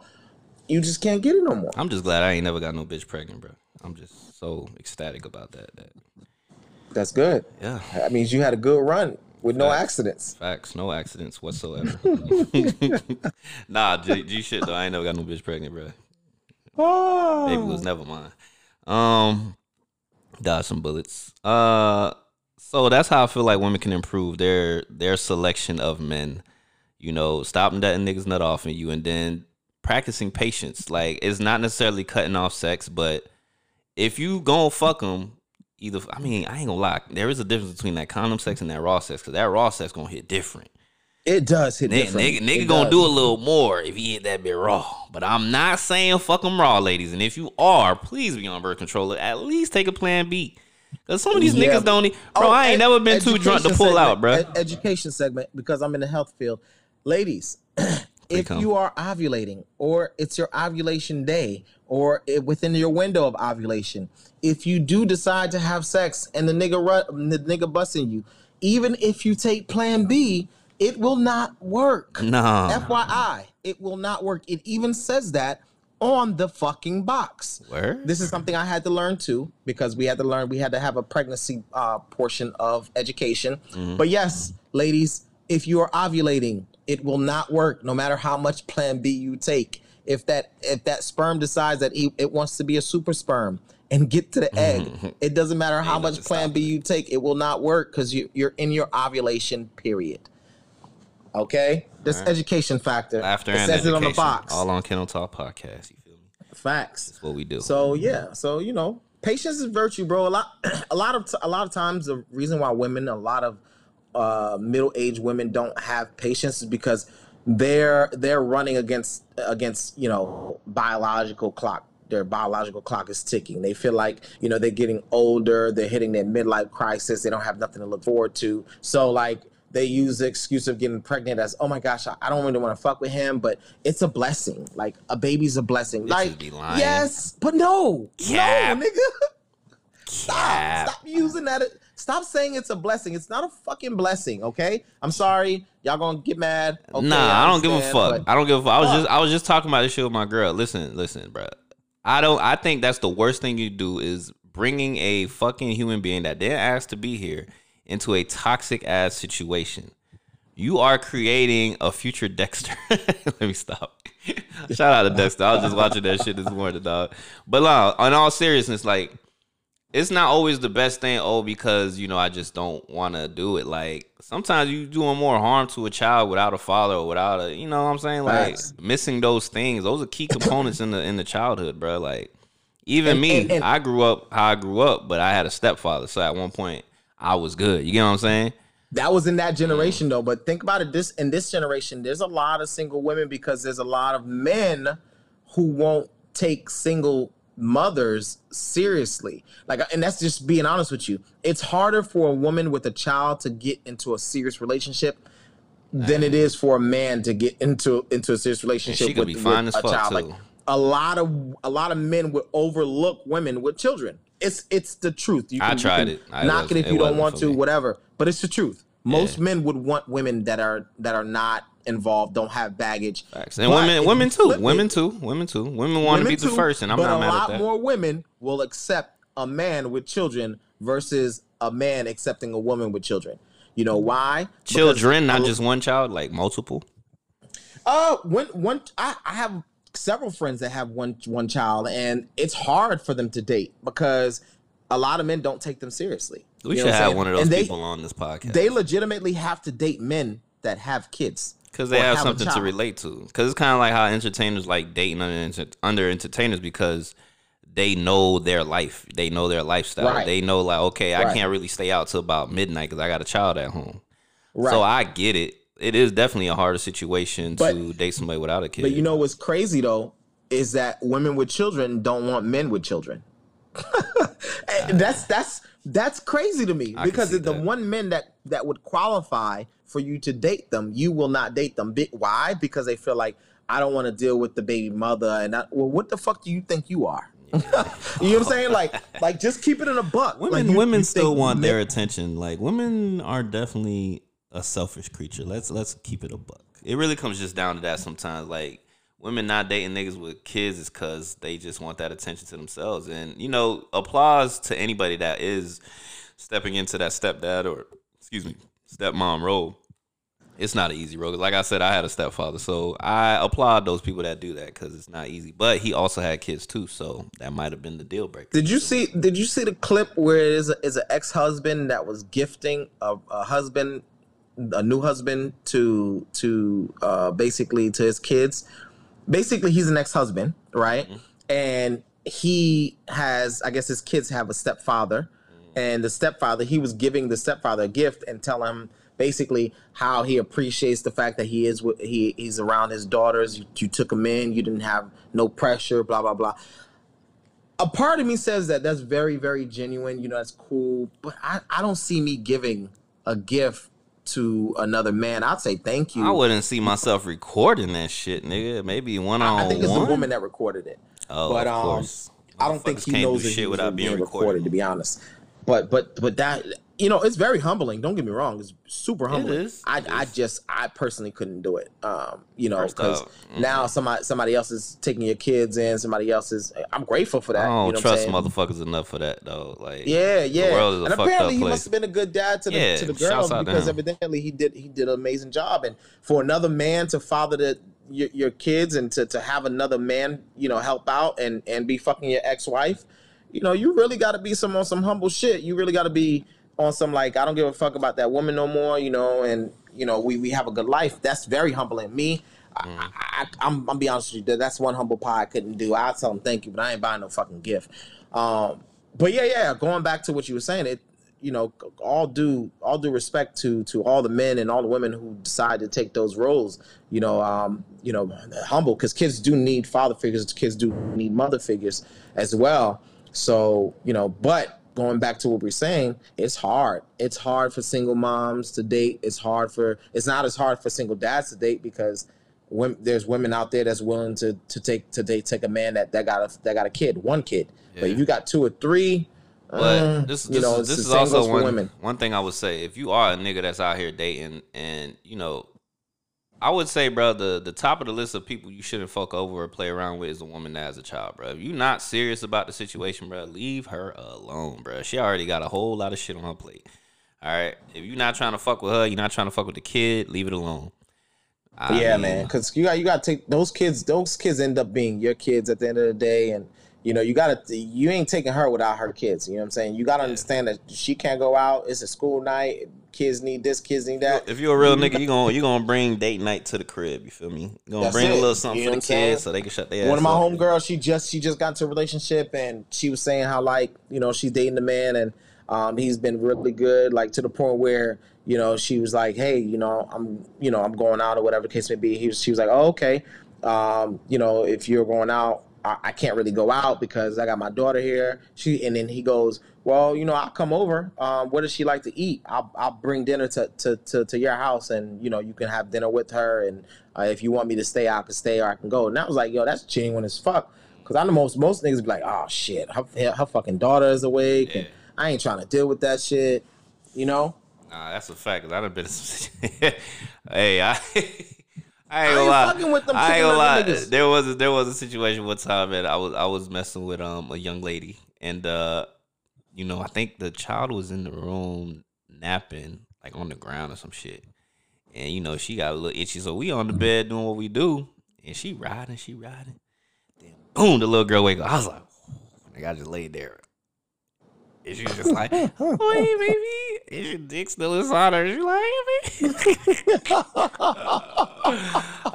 you just can't get it no more I'm just glad I ain't never got no bitch pregnant, bro. I'm just so ecstatic about that. That that's good yeah, that means you had a good run with no accidents facts, no accidents whatsoever. nah, G, G shit though. I ain't never got no bitch pregnant, bro. Oh. Baby was never mine. Um, dodge some bullets. Uh, so that's how I feel like women can improve their their selection of men. You know, stop that niggas nut off in you, and then practicing patience. Like it's not necessarily cutting off sex, but if you gon' fuck them, either I mean I ain't gonna lie, there is a difference between that condom sex and that raw sex, because that raw sex gonna hit different. It does hit Nigga, different. nigga, nigga It gonna does. do a little more if he hit that bit raw. But I'm not saying fuck them raw, ladies. And if you are, please be on birth control. At least take a plan B. Cause some of these Yeah. niggas don't. e- Bro, Oh, I ain't ed- never been too drunk to pull segment, out, bro. ed- education segment because I'm in the health field. Ladies, if come. you are ovulating or it's your ovulation day or it, within your window of ovulation, if you do decide to have sex and the nigga ru- the nigga busting you, even if you take plan B, it will not work. Nah. FYI, it will not work. It even says that on the fucking box. Word? This is something I had to learn too because we had to learn. We had to have a pregnancy uh, portion of education. But yes, ladies, if you are ovulating, it will not work no matter how much Plan B you take. If that if that sperm decides that it, it wants to be a super sperm and get to the egg, it doesn't matter how much Plan B you take. It will not work because you, you're in your ovulation period. Okay, this education factor. Laughter it and says education. it on the box. All on Kennel Talk podcast. You feel me? Facts. That's what we do. So yeah, so you know, patience is virtue, bro. A lot, a lot of, t- a lot of times, the reason why women, a lot of uh, middle-aged women don't have patience is because they're they're running against against you know biological clock. Their biological clock is ticking. They feel like you know they're getting older. They're hitting their midlife crisis. They don't have nothing to look forward to. So like they use the excuse of getting pregnant as, oh my gosh, I, I don't really want to fuck with him, but it's a blessing. Like a baby's a blessing. Bitches like yes, but no, Cap. no, nigga. Stop. Stop using that. Stop saying it's a blessing. It's not a fucking blessing, okay? I'm sorry. Y'all gonna get mad. Okay, nah, I don't give a fuck. I don't give a fuck. I was Fuck. just I was just talking about this shit with my girl. Listen, listen, bro. I don't. I think that's the worst thing you do is bringing a fucking human being that didn't ask to be here into a toxic ass situation. You are creating a future Dexter. Let me stop. Shout out to Dexter. I was just watching that shit this morning, dog. But no, in all seriousness, like it's not always the best thing. Oh, because you know I just don't want to do it. Like sometimes you doing more harm to a child without a father or without a, you know what I'm saying? Like Facts. missing those things. Those are key components in the in the childhood, bro. Like even And- me, and- and- I grew up how I grew up, but I had a stepfather. So at one point I was good. You get what I'm saying? That was in that generation though. But think about it. This in this generation, there's a lot of single women because there's a lot of men who won't take single mothers seriously. Like, and that's just being honest with you. It's harder for a woman with a child to get into a serious relationship than it is for a man to get into into a serious relationship with, be fine with as a fuck, child. too. Like a lot of a lot of men would overlook women with children. It's it's the truth. You I you tried it. I knock it if you don't want to, me. whatever. But it's the truth. Most Yeah. men would want women that are that are not involved, don't have baggage. Facts. And But women, women too, women too, women too. Women want to be the first, and I'm but not a mad lot at that. more women will accept a man with children versus a man accepting a woman with children. You know why? Because Children, not just one child, like multiple. Uh, one one I, I have several friends that have one one child, and it's hard for them to date because a lot of men don't take them seriously. We You should have one of those they, people on this podcast. They legitimately have to date men that have kids Because they or have something to relate to. Because it's kind of like how entertainers like dating under, under entertainers because they know their life. They know their lifestyle. Right. They know, like, okay, I Right. can't really stay out till about midnight because I got a child at home. Right. So I get it. It is definitely a harder situation But- to date somebody without a kid. But you know what's crazy though is that women with children don't want men with children. Eh, and that's that's that's crazy to me can because the that. one men that that would qualify for you to date them, you will not date them. Why? Because they feel like I don't want to deal with the baby mother, and I, well, what the fuck do you think you are? you know what I'm saying? Like, like just keep it in a buck. women Like, you- women you still want men- their attention. Like women are definitely a selfish creature. Let's let's keep it a buck. It really comes just down to that sometimes. Like women not dating niggas with kids is cause they just want that attention to themselves. And you know, applause to anybody that is stepping into that stepdad or excuse me, stepmom role. It's not an easy role. 'Cause Like I said, I had a stepfather, so I applaud those people that do that because it's not easy. But he also had kids too, so that might have been the deal breaker. Did you see? Did you see the clip where it is a, is an ex husband that was gifting a, a husband, a new husband to to uh, basically to his kids? Basically, he's an ex husband, right? And he has, I guess, his kids have a stepfather, and the stepfather he was giving the stepfather a gift and telling him basically how he appreciates the fact that he is with he he's around his daughters. You, you took him in, you didn't have no pressure, blah blah blah. A part of me says that that's very very genuine. You know that's cool. But i, I don't see me giving a gift to another man i'd say thank you I wouldn't see myself recording that shit, nigga. Maybe one on one. I think it's the woman that recorded it Oh, but of um course. i don't think he knows do shit without being being recorded. recorded to be honest but but but that you know it's very humbling don't get me wrong it's super humbling is. i It i just i personally couldn't do it um you know because off, mm. now somebody somebody else is taking your kids in somebody else is i'm grateful for that. I don't you know trust motherfuckers enough for that though. Like, Yeah, yeah. The world is a and fucked up apparently he must have been a good dad to the Yeah, to the girl shouts out to because evidently he did he did an amazing job. And for another man to father the your, your kids and to, to have another man, you know, help out and and be fucking your ex wife, you know, you really got to be some on some humble shit. You really got to be on some like I don't give a fuck about that woman no more, you know, and you know we we have a good life. That's very humbling. Me. Mm. I, I, I'm, I'm be honest with you. That's one humble pie I couldn't do. I'll tell him thank you, but I ain't buying no fucking gift. Um, but yeah, yeah. Going back to what you were saying, it you know all due all due respect to to all the men and all the women who decide to take those roles. You know, um, you know, humble because kids do need father figures. Kids do need mother figures as well. So you know, but going back to what we're saying, it's hard. It's hard for single moms to date. It's hard for. It's not as hard for single dads to date because women, there's women out there that's willing to to take to date take a man that that got a that got a kid, one kid. But if you got two or three, But uh, this, you know, is, this is also one, women. one thing I would say. If you are a nigga that's out here dating, and you know, I would say, bro, the the top of the list of people you shouldn't fuck over or play around with is a woman that has a child, bro. If you're not serious about the situation, bro, leave her alone, bro. She already got a whole lot of shit on her plate. All right, if you're not trying to fuck with her, you're not trying to fuck with the kid, leave it alone. I yeah, mean, man, because you got you got to take those kids. Those kids end up being your kids at the end of the day, and you know you got to. You ain't taking her without her kids. You know what I'm saying? You got to understand that she can't go out. It's a school night. Kids need this. Kids need that. If you're a real nigga, you gonna you gonna bring date night to the crib. You feel me? You gonna That's bring a little something You for the kids so they can shut their ass One of my homegirls, she just she just got into a relationship and she was saying how like you know she's dating a man and um, he's been really good like to the point where you know she was like hey you know I'm you know I'm going out or whatever the case may be. He was she was like oh okay um, you know if you're going out I, I can't really go out because I got my daughter here. She and then he goes well you know I'll come over. Um, what does she like to eat? I'll I'll bring dinner to to to, to your house and you know you can have dinner with her and uh, if you want me to stay, I can stay or I can go. And I was like, yo, that's genuine as fuck. Cause I know most most niggas be like, oh shit, her, her fucking daughter is awake, and I ain't trying to deal with that shit. You know? Nah, that's a fact. Cause I done been. hey, I. I ain't I gonna ain't lie. fucking with them I ain't gonna lie. niggas. There was a, there was a situation one time that I was I was messing with um a young lady. And uh you know I think the child was in the room napping like on the ground or some shit. And you know she got a little itchy. So we on the bed doing what we do. And she riding she riding. Then boom the little girl wake up. I was like like I just laid there and she just like wait, baby is your dick still inside her she like hey baby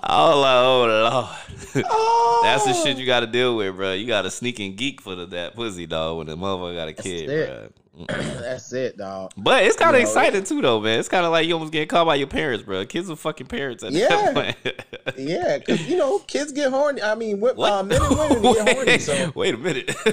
I was like, oh lord. Oh. That's the shit you got to deal with, bro. You got to sneak and geek for the, that pussy, dog. When the motherfucker got a kid, bro. That's it, dog. But it's kind of You know, exciting too, though, man. It's kind of like you almost getting caught by your parents, bro. Kids are fucking parents at Yeah. that point. Yeah, cause you know kids get horny. I mean, what, What? Uh, men and women get horny. wait, So wait a minute.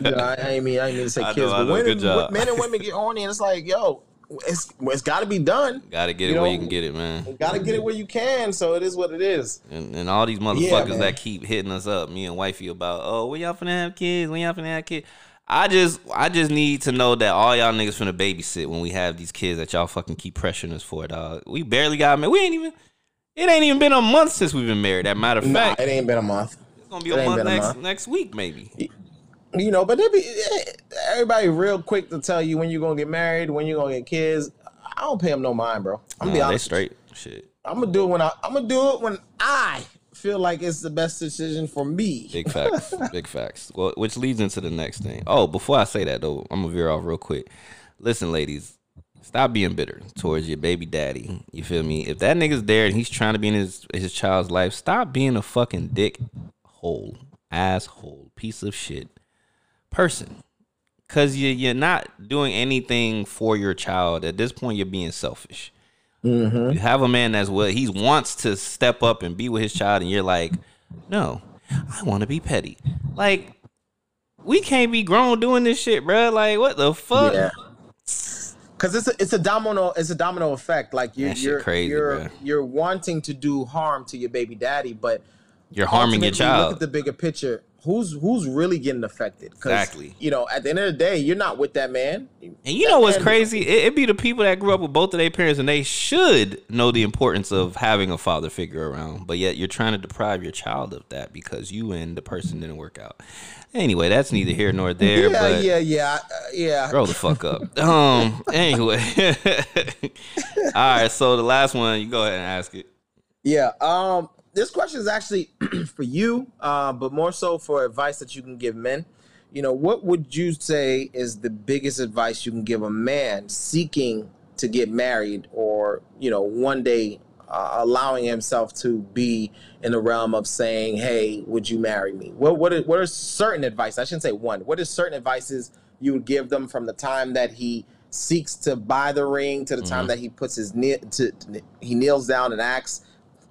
you know, I, I mean I ain't mean to say know, kids, I but know. women, men and women get horny, and it's like, yo, it's it's got to be done. Gotta get You it where you can get it, man. Got to get it where you can. So it is what it is. And, and all these motherfuckers man. that keep hitting us up, me and wifey, about, oh, when y'all finna have kids? When y'all finna have kids? I just, I just need to know that all y'all niggas finna babysit when we have these kids that y'all fucking keep pressuring us for, dog. We barely got married. We ain't even. It ain't even been a month since we've been married. That matter of Nah, fact, it ain't been a month. it's gonna be it a month been a next month. next week, maybe. You know, but they be eh, everybody real quick to tell you when you're gonna get married, when you're gonna get kids. I don't pay them no mind, bro. I'm gonna be Nah, they honest. straight shit. I'm gonna do it when I. I'm gonna do it when I feel like it's the best decision for me. Big facts. Big facts. Well, which leads into the next thing. Oh, before I say that though, I'm gonna veer off real quick. Listen, ladies, stop being bitter towards your baby daddy. You feel me? If that nigga's there and he's trying to be in his his child's life, stop being a fucking dick hole, asshole, piece of shit person. Cause you you're not doing anything for your child. At this point, you're being selfish. Mm-hmm. You have a man that's what he wants to step up and be with his child, and you're like, no, I want to be petty. Like, we can't be grown doing this shit, bro. Like, what the fuck? Yeah. Cause it's a it's a domino it's a domino effect. Like you're you're crazy, you're you're wanting to do harm to your baby daddy, but You're harming your child. Look at the bigger picture. Who's who's really getting affected? Exactly. You know, at the end of the day, you're not with that man. And you know what's crazy? It, it be the people that grew up with both of their parents, and they should know the importance of having a father figure around. But yet you're trying to deprive your child of that because you and the person didn't work out. Anyway, that's neither here nor there. Yeah, but yeah, yeah, uh, yeah. grow the fuck up. Um. Anyway. All right. So the last one, you go ahead and ask it. Yeah. Um, this question is actually for you, uh, but more so for advice that you can give men. You know, what would you say is the biggest advice you can give a man seeking to get married, or you know, one day uh, allowing himself to be in the realm of saying, "Hey, would you marry me?" What what are, what are certain advice? I shouldn't say one. What are certain advices you would give them from the time that he seeks to buy the ring to the time Mhm. that he puts his knee to he kneels down and asks,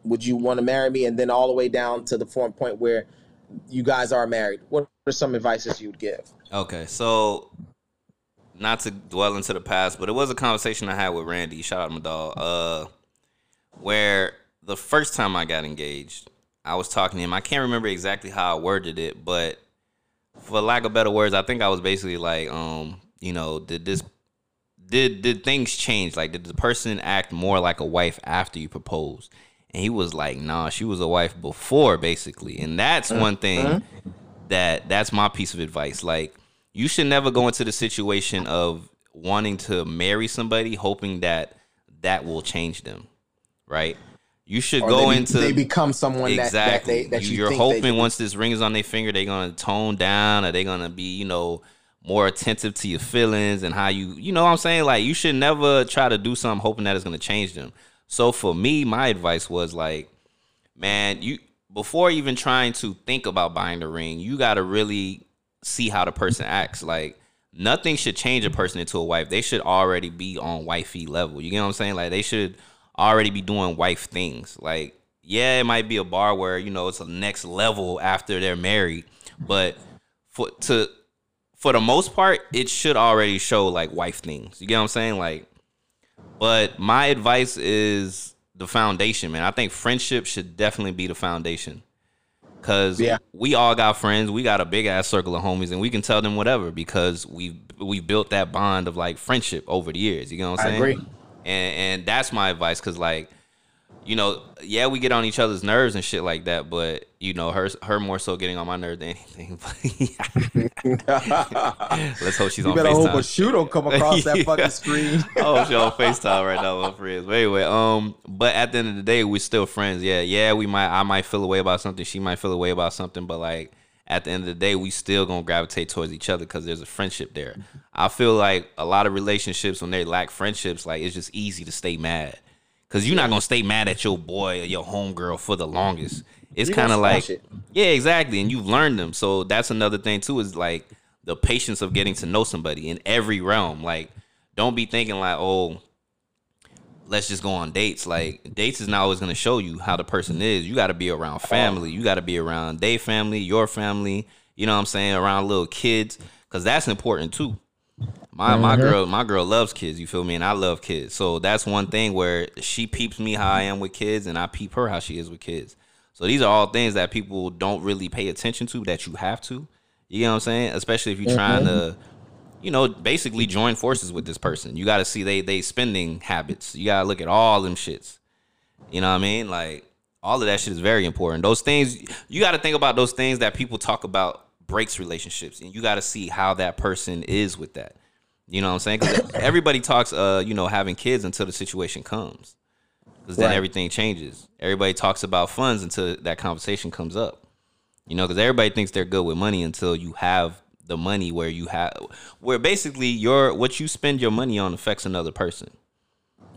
"Would you want to marry me?" and then all the way down to the form point where you guys are married. What are some advices you would give? Okay, so not to dwell into the past, but it was a conversation I had with Randy. Shout out my dog. Uh, where the first time I got engaged, I was talking to him. I can't remember exactly how I worded it, but for lack of better words, I think I was basically like, um, you know, did this, did did things change? Like, did the person act more like a wife after you proposed? And he was like, nah, she was a wife before, basically. And that's one uh-huh. thing that that's my piece of advice. Like, you should never go into the situation of wanting to marry somebody hoping that that will change them, right? You should Or go they, be- into they become someone that, that exactly. they that you, are hoping they, once this ring is on their finger, they're gonna tone down, or they're gonna be, you know, more attentive to your feelings and how you, you know, what I'm saying, like you should never try to do something hoping that it's gonna change them. So for me, my advice was like, man, you before even trying to think about buying the ring, you got to really see how the person acts. Like nothing should change a person into a wife. They should already be on wifey level. You get what I'm saying? Like they should already be doing wife things. Like yeah, it might be a bar where you know it's a next level after they're married, but for to for the most part, it should already show like wife things. You get what I'm saying? Like, but my advice is the foundation, man. I think friendship should definitely be the foundation. Cause Yeah. we all got friends, we got a big ass circle of homies, and we can tell them whatever because we we built that bond of like friendship over the years. You know what I'm I saying? agree. And and that's my advice, cause like, you know, yeah, we get on each other's nerves and shit like that, but you know, her her more so getting on my nerves than anything. Let's hope she's on. you on better hope a FaceTime. shoe don't come across that Yeah. fucking screen. oh, she on FaceTime right now, my friends. But anyway, um, but at the end of the day, we're still friends. Yeah, yeah, we might I might feel away about something, she might feel away about something, but like at the end of the day, we still gonna gravitate towards each other because there's a friendship there. I feel like a lot of relationships when they lack friendships, like it's just easy to stay mad. Cause you're not gonna stay mad at your boy or your homegirl for the longest. It's kind of like it. yeah, exactly. And you've learned them. So that's another thing too, is like the patience of getting to know somebody in every realm. Like, don't be thinking like, oh, let's just go on dates. Like, dates is not always gonna show you how the person is. You gotta be around family. You gotta be around their family, your family, you know what I'm saying, around little kids. Cause that's important too. My my uh-huh. girl, my girl loves kids, you feel me? And I love kids. So that's one thing where she peeps me how I am with kids and I peep her how she is with kids. So these are all things that people don't really pay attention to that you have to. You know what I'm saying? Especially if you're uh-huh. trying to, you know, basically join forces with this person. You gotta see they they spending habits. You gotta look at all them shits. You know what I mean? Like all of that shit is very important. Those things you got to think about those things that people talk about breaks relationships, and you got to see how that person is with that. You know what I'm saying? 'Cause everybody talks, uh, you know, having kids until the situation comes, because then Right. everything changes. Everybody talks about funds until that conversation comes up. You know, because everybody thinks they're good with money until you have the money where you have, where basically your what you spend your money on affects another person.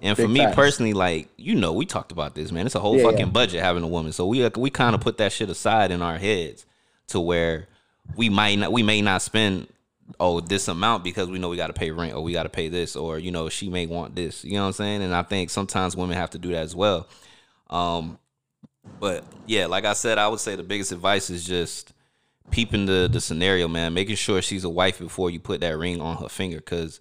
And for Big me facts. personally, like you know, we talked about this, man. It's a whole Yeah, fucking yeah. budget having a woman, so we we kind of put that shit aside in our heads to where we might not we may not spend oh this amount because we know we got to pay rent or we got to pay this or you know she may want this. You know what I'm saying? And I think sometimes women have to do that as well. Um, but yeah, like I said, I would say the biggest advice is just peeping the the scenario, man. Making sure she's a wife before you put that ring on her finger, because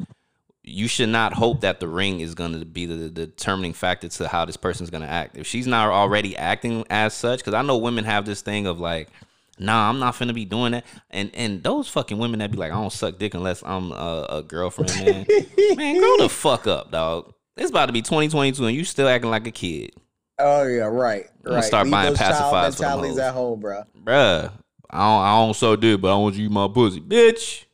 you should not hope that the ring is going to be the, the determining factor to how this person's going to act. If she's not already acting as such, because I know women have this thing of like, nah, I'm not finna be doing that. And and those fucking women that be like, I don't suck dick unless I'm a, a girlfriend, man. man, grow the fuck up, dog. It's about to be 2022 and you still acting like a kid. Oh yeah, right. Right. start Leave buying those child pacifiers for at home, bro. Bruh, I don't, I don't suck dick, but I want you to eat my pussy. Bitch.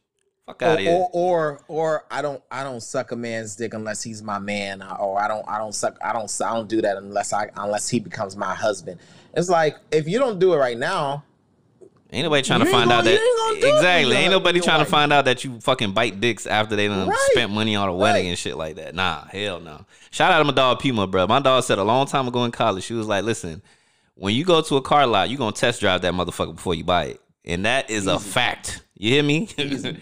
Fuck out Or, of here. or, or or I don't I don't suck a man's dick unless he's my man, uh, or I don't I don't suck I don't I don't do that unless I unless he becomes my husband. It's like if you don't do it right now, Ain't nobody trying You to find gonna- out that you ain't gonna do it exactly. Ain't nobody trying to find out that you fucking bite dicks after they done Right. spent money on a wedding Right. and shit like that. Nah, hell no. Shout out to my dog Puma, bro. My dog said a long time ago in college, she was like, "Listen, when you go to a car lot, you gonna test drive that motherfucker before you buy it, and that is a fact. You hear me? you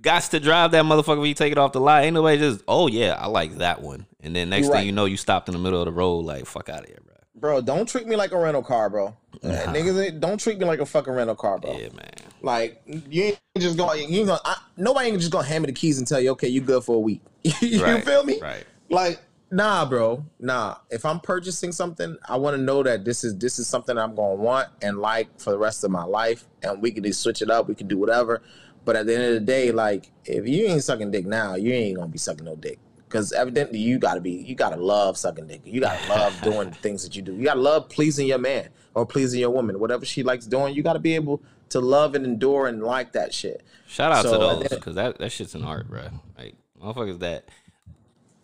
got to drive that motherfucker when you take it off the lot. Ain't nobody just, oh yeah, I like that one. And then next thing you know, you stopped in the middle of the road, like fuck out of here, bro. Bro, don't treat me like a rental car, bro. Uh, Niggas, don't treat me like a fucking rental car, bro. Yeah, man. Like you ain't just going. You ain't gonna. I, nobody ain't just gonna hand me the keys and tell you, okay, you good for a week. you Right, feel me? right. Like, nah, bro, nah. If I'm purchasing something, I want to know that this is this is something I'm gonna want and like for the rest of my life, and we can just switch it up. We can do whatever. But at the end of the day, like, if you ain't sucking dick now, you ain't gonna be sucking no dick. Because evidently, you gotta be, you gotta love sucking dick. You gotta love doing the things that you do. You gotta love pleasing your man or pleasing your woman, whatever she likes doing. You gotta be able to love and endure and like that shit. Shout out So, to those because that, that shit's an art, bro. Like motherfuckers that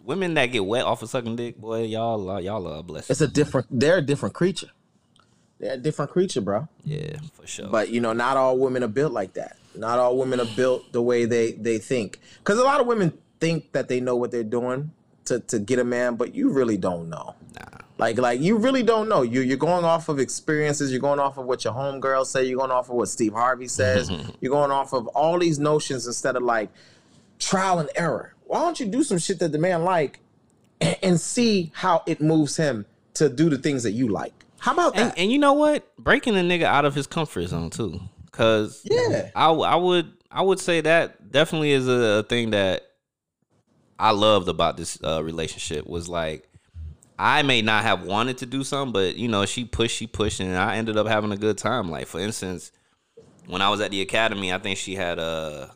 women that get wet off of sucking dick, boy, y'all y'all are blessed. It's a different. They're a different creature. They're a different creature, bro. yeah, for sure. But you know, not all women are built like that. Not all women are built the way they they think. Because a lot of women think that they know what they're doing to to get a man, but you really don't know. nah, Like like you really don't know. You you're going off of experiences. You're going off of what your homegirls say. You're going off of what Steve Harvey says. you're going off of all these notions instead of like trial and error. Why don't you do some shit that the man like and, and see how it moves him to do the things that you like? How about and, that? and you know what? Breaking a nigga out of his comfort zone too, because Yeah. I I would I would say that definitely is a, a thing that I loved about this uh, relationship was like I may not have wanted to do something, but you know she pushed, she pushed, and I ended up having a good time. Like for instance, when I was at the academy, I think she had a.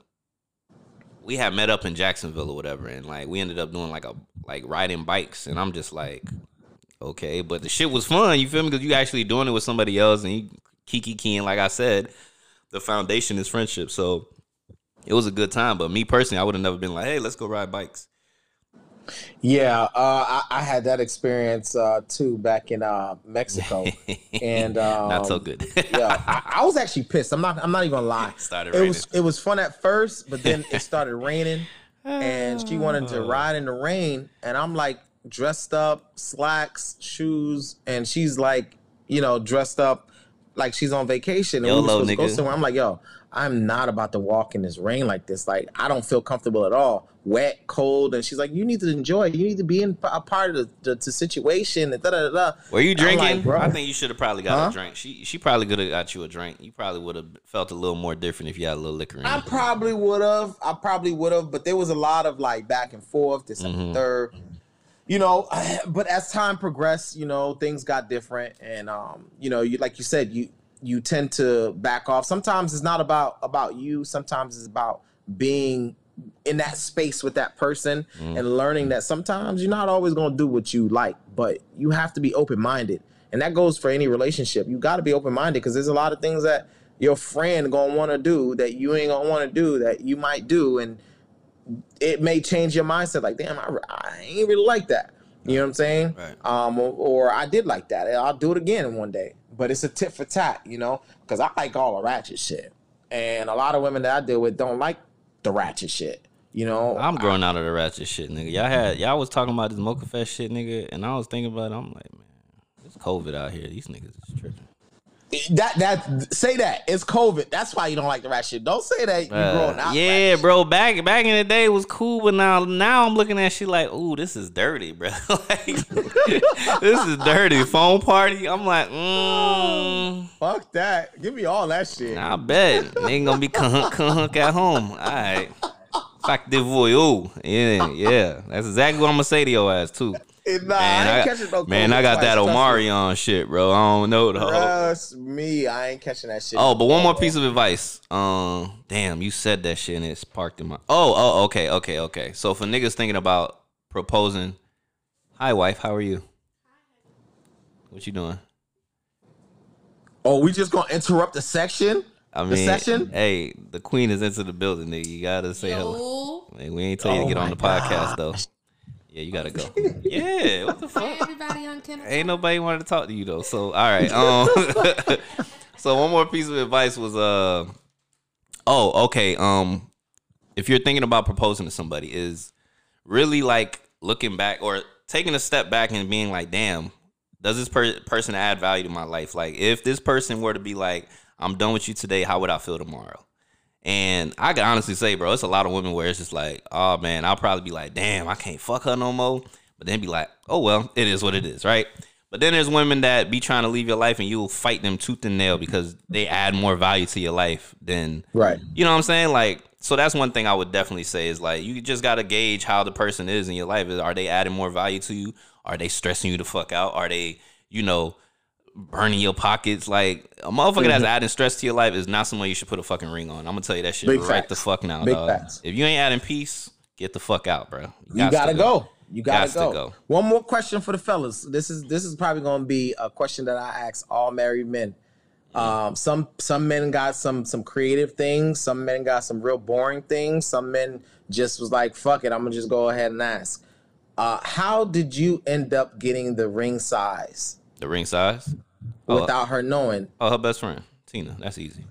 we had met up in Jacksonville or whatever, and like we ended up doing like a like riding bikes, and I'm just like, okay, but the shit was fun. You feel me? Because you actually doing it with somebody else, and you kiki keying. Like I said, the foundation is friendship, so it was a good time. But me personally, I would have never been like, hey, let's go ride bikes. Yeah, uh, I, I had that experience uh, too back in uh, Mexico, and um, Not so good. yeah, I, I was actually pissed. I'm not. I'm not even gonna lie. Started It raining. was. It was fun at first, but then it started raining, and she wanted to ride in the rain, and I'm like dressed up, slacks, shoes, and she's like, you know, dressed up like she's on vacation. And we were supposed to go somewhere. I'm like, yo, I'm not about to walk in this rain like this. Like, I don't feel comfortable at all. Wet, cold, and she's like, you need to enjoy. You need to be in a part of the, the, the situation. And da da da. da. Were you I'm like, drinking? bro. I think you should have probably got Huh? a drink. She she probably could have got you a drink. You probably would have felt a little more different if you had a little liquor in I you. probably would have. I probably would have, but there was a lot of like back and forth, this and Mhm. the third. You know, but as time progressed, you know, things got different, and um, you know, you like you said, you you tend to back off. Sometimes it's not about about you. Sometimes it's about being in that space with that person and learning that sometimes you're not always going to do what you like, but you have to be open minded, and that goes for any relationship. You got to be open minded because there's a lot of things that your friend gonna want to do that you ain't gonna want to do that you might do, and it may change your mindset. Like, damn, I, I ain't really like that. You know what I'm saying? Right. Um, or, or I did like that. I'll do it again one day. But it's a tit for tat, you know, because I like all the ratchet shit, and a lot of women that I deal with don't like the ratchet shit. You know, I'm growing out of the ratchet shit, nigga. Y'all had y'all was talking about this Mocha Fest shit, nigga, and I was thinking about it. I'm like, man, it's COVID out here. These niggas is tripping. That that say that it's COVID. That's why you don't like the rat shit. Don't say that you Uh, growing out. yeah, bro. Back back in the day it was cool, but now now I'm looking at shit like, ooh, this is dirty, bro. like, this is dirty. Phone party. I'm like, mm, Fuck that. Give me all that shit. I bet they ain't gonna be cuhunk cuhunk at home. All right. Fuck the voyou. Yeah, yeah. That's exactly what I'm gonna say to your ass too. Nah, Man, I ain't I, catching no man, I got twice, that trust me. Omari on shit, bro. I don't know though. Trust me, I ain't catching that shit. Oh, but one more piece of advice. Um, damn, you said that shit and it's parked in my. Oh, oh, okay, okay, okay. So for niggas thinking about proposing, hi wife, how are you? What you doing? Oh, we just gonna interrupt the section? I The mean, session? hey, the queen is into the building, nigga. You gotta say hello. Yo, Man, we ain't tell you Oh to get on the podcast though. Yeah, you gotta go. yeah, what the fuck? everybody on Kenneth. Ain't nobody wanted to talk to you though. So all right. Um so one more piece of advice was uh oh, okay. Um if you're thinking about proposing to somebody is really like looking back or taking a step back and being like, damn, does this per- person add value to my life? Like if this person were to be like, I'm done with you today, how would I feel tomorrow? And I can honestly say, bro, it's a lot of women where it's just like, oh man, I'll probably be like, damn, I can't fuck her no more. But then be like, oh well, it is what it is, right? But then there's women that be trying to leave your life and you'll fight them tooth and nail because they add more value to your life than Right. you know what I'm saying? Like, so that's one thing I would definitely say is like you just gotta gauge how the person is in your life. Is are they adding more value to you? Are they stressing you the fuck out? Are they, you know, burning your pockets? Like a motherfucker that's adding stress to your life is not someone you should put a fucking ring on. I'm gonna tell you that shit Big right facts. the fuck now, Big dog. facts. If you ain't adding peace, get the fuck out, bro. You gots gotta to go. You gotta go. go. One more question for the fellas. This is this is probably gonna be a question that I ask all married men. Um, some some men got some some creative things. Some men got some real boring things. Some men just was like, "Fuck it, I'm gonna just go ahead and ask." Uh, how did you end up getting the ring size The ring size. Oh, without her knowing? oh, her best friend Tina. That's easy.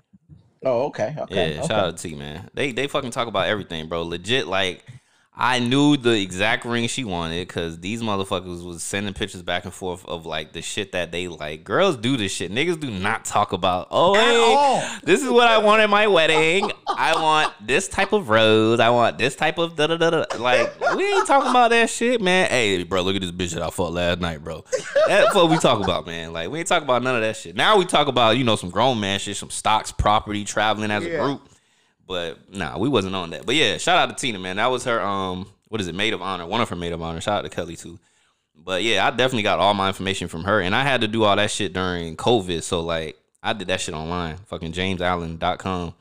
Oh, okay, okay. Yeah, okay. shout out to T man. They they fucking talk about everything, bro. Legit, like I knew the exact ring she wanted because these motherfuckers was sending pictures back and forth of like the shit that they like. Girls do this shit. Niggas do not talk about. Oh, hey, this is what I want at my wedding. I want this type of rose. I want this type of da da da da. Like we ain't talking about that shit, man. Hey, bro, look at this bitch that I fought last night, bro. That's what we talk about, man. Like we ain't talking about none of that shit. Now we talk about you know some grown man shit, some stocks, property, traveling as a group. But nah, we wasn't on that. But yeah, shout out to Tina, man. That was her um what is it, maid of honor. One of her maid of honor. Shout out to Kelly too. But yeah, I definitely got all my information from her. And I had to do all that shit during COVID. So like I did that shit online. Fucking jamesallen.com.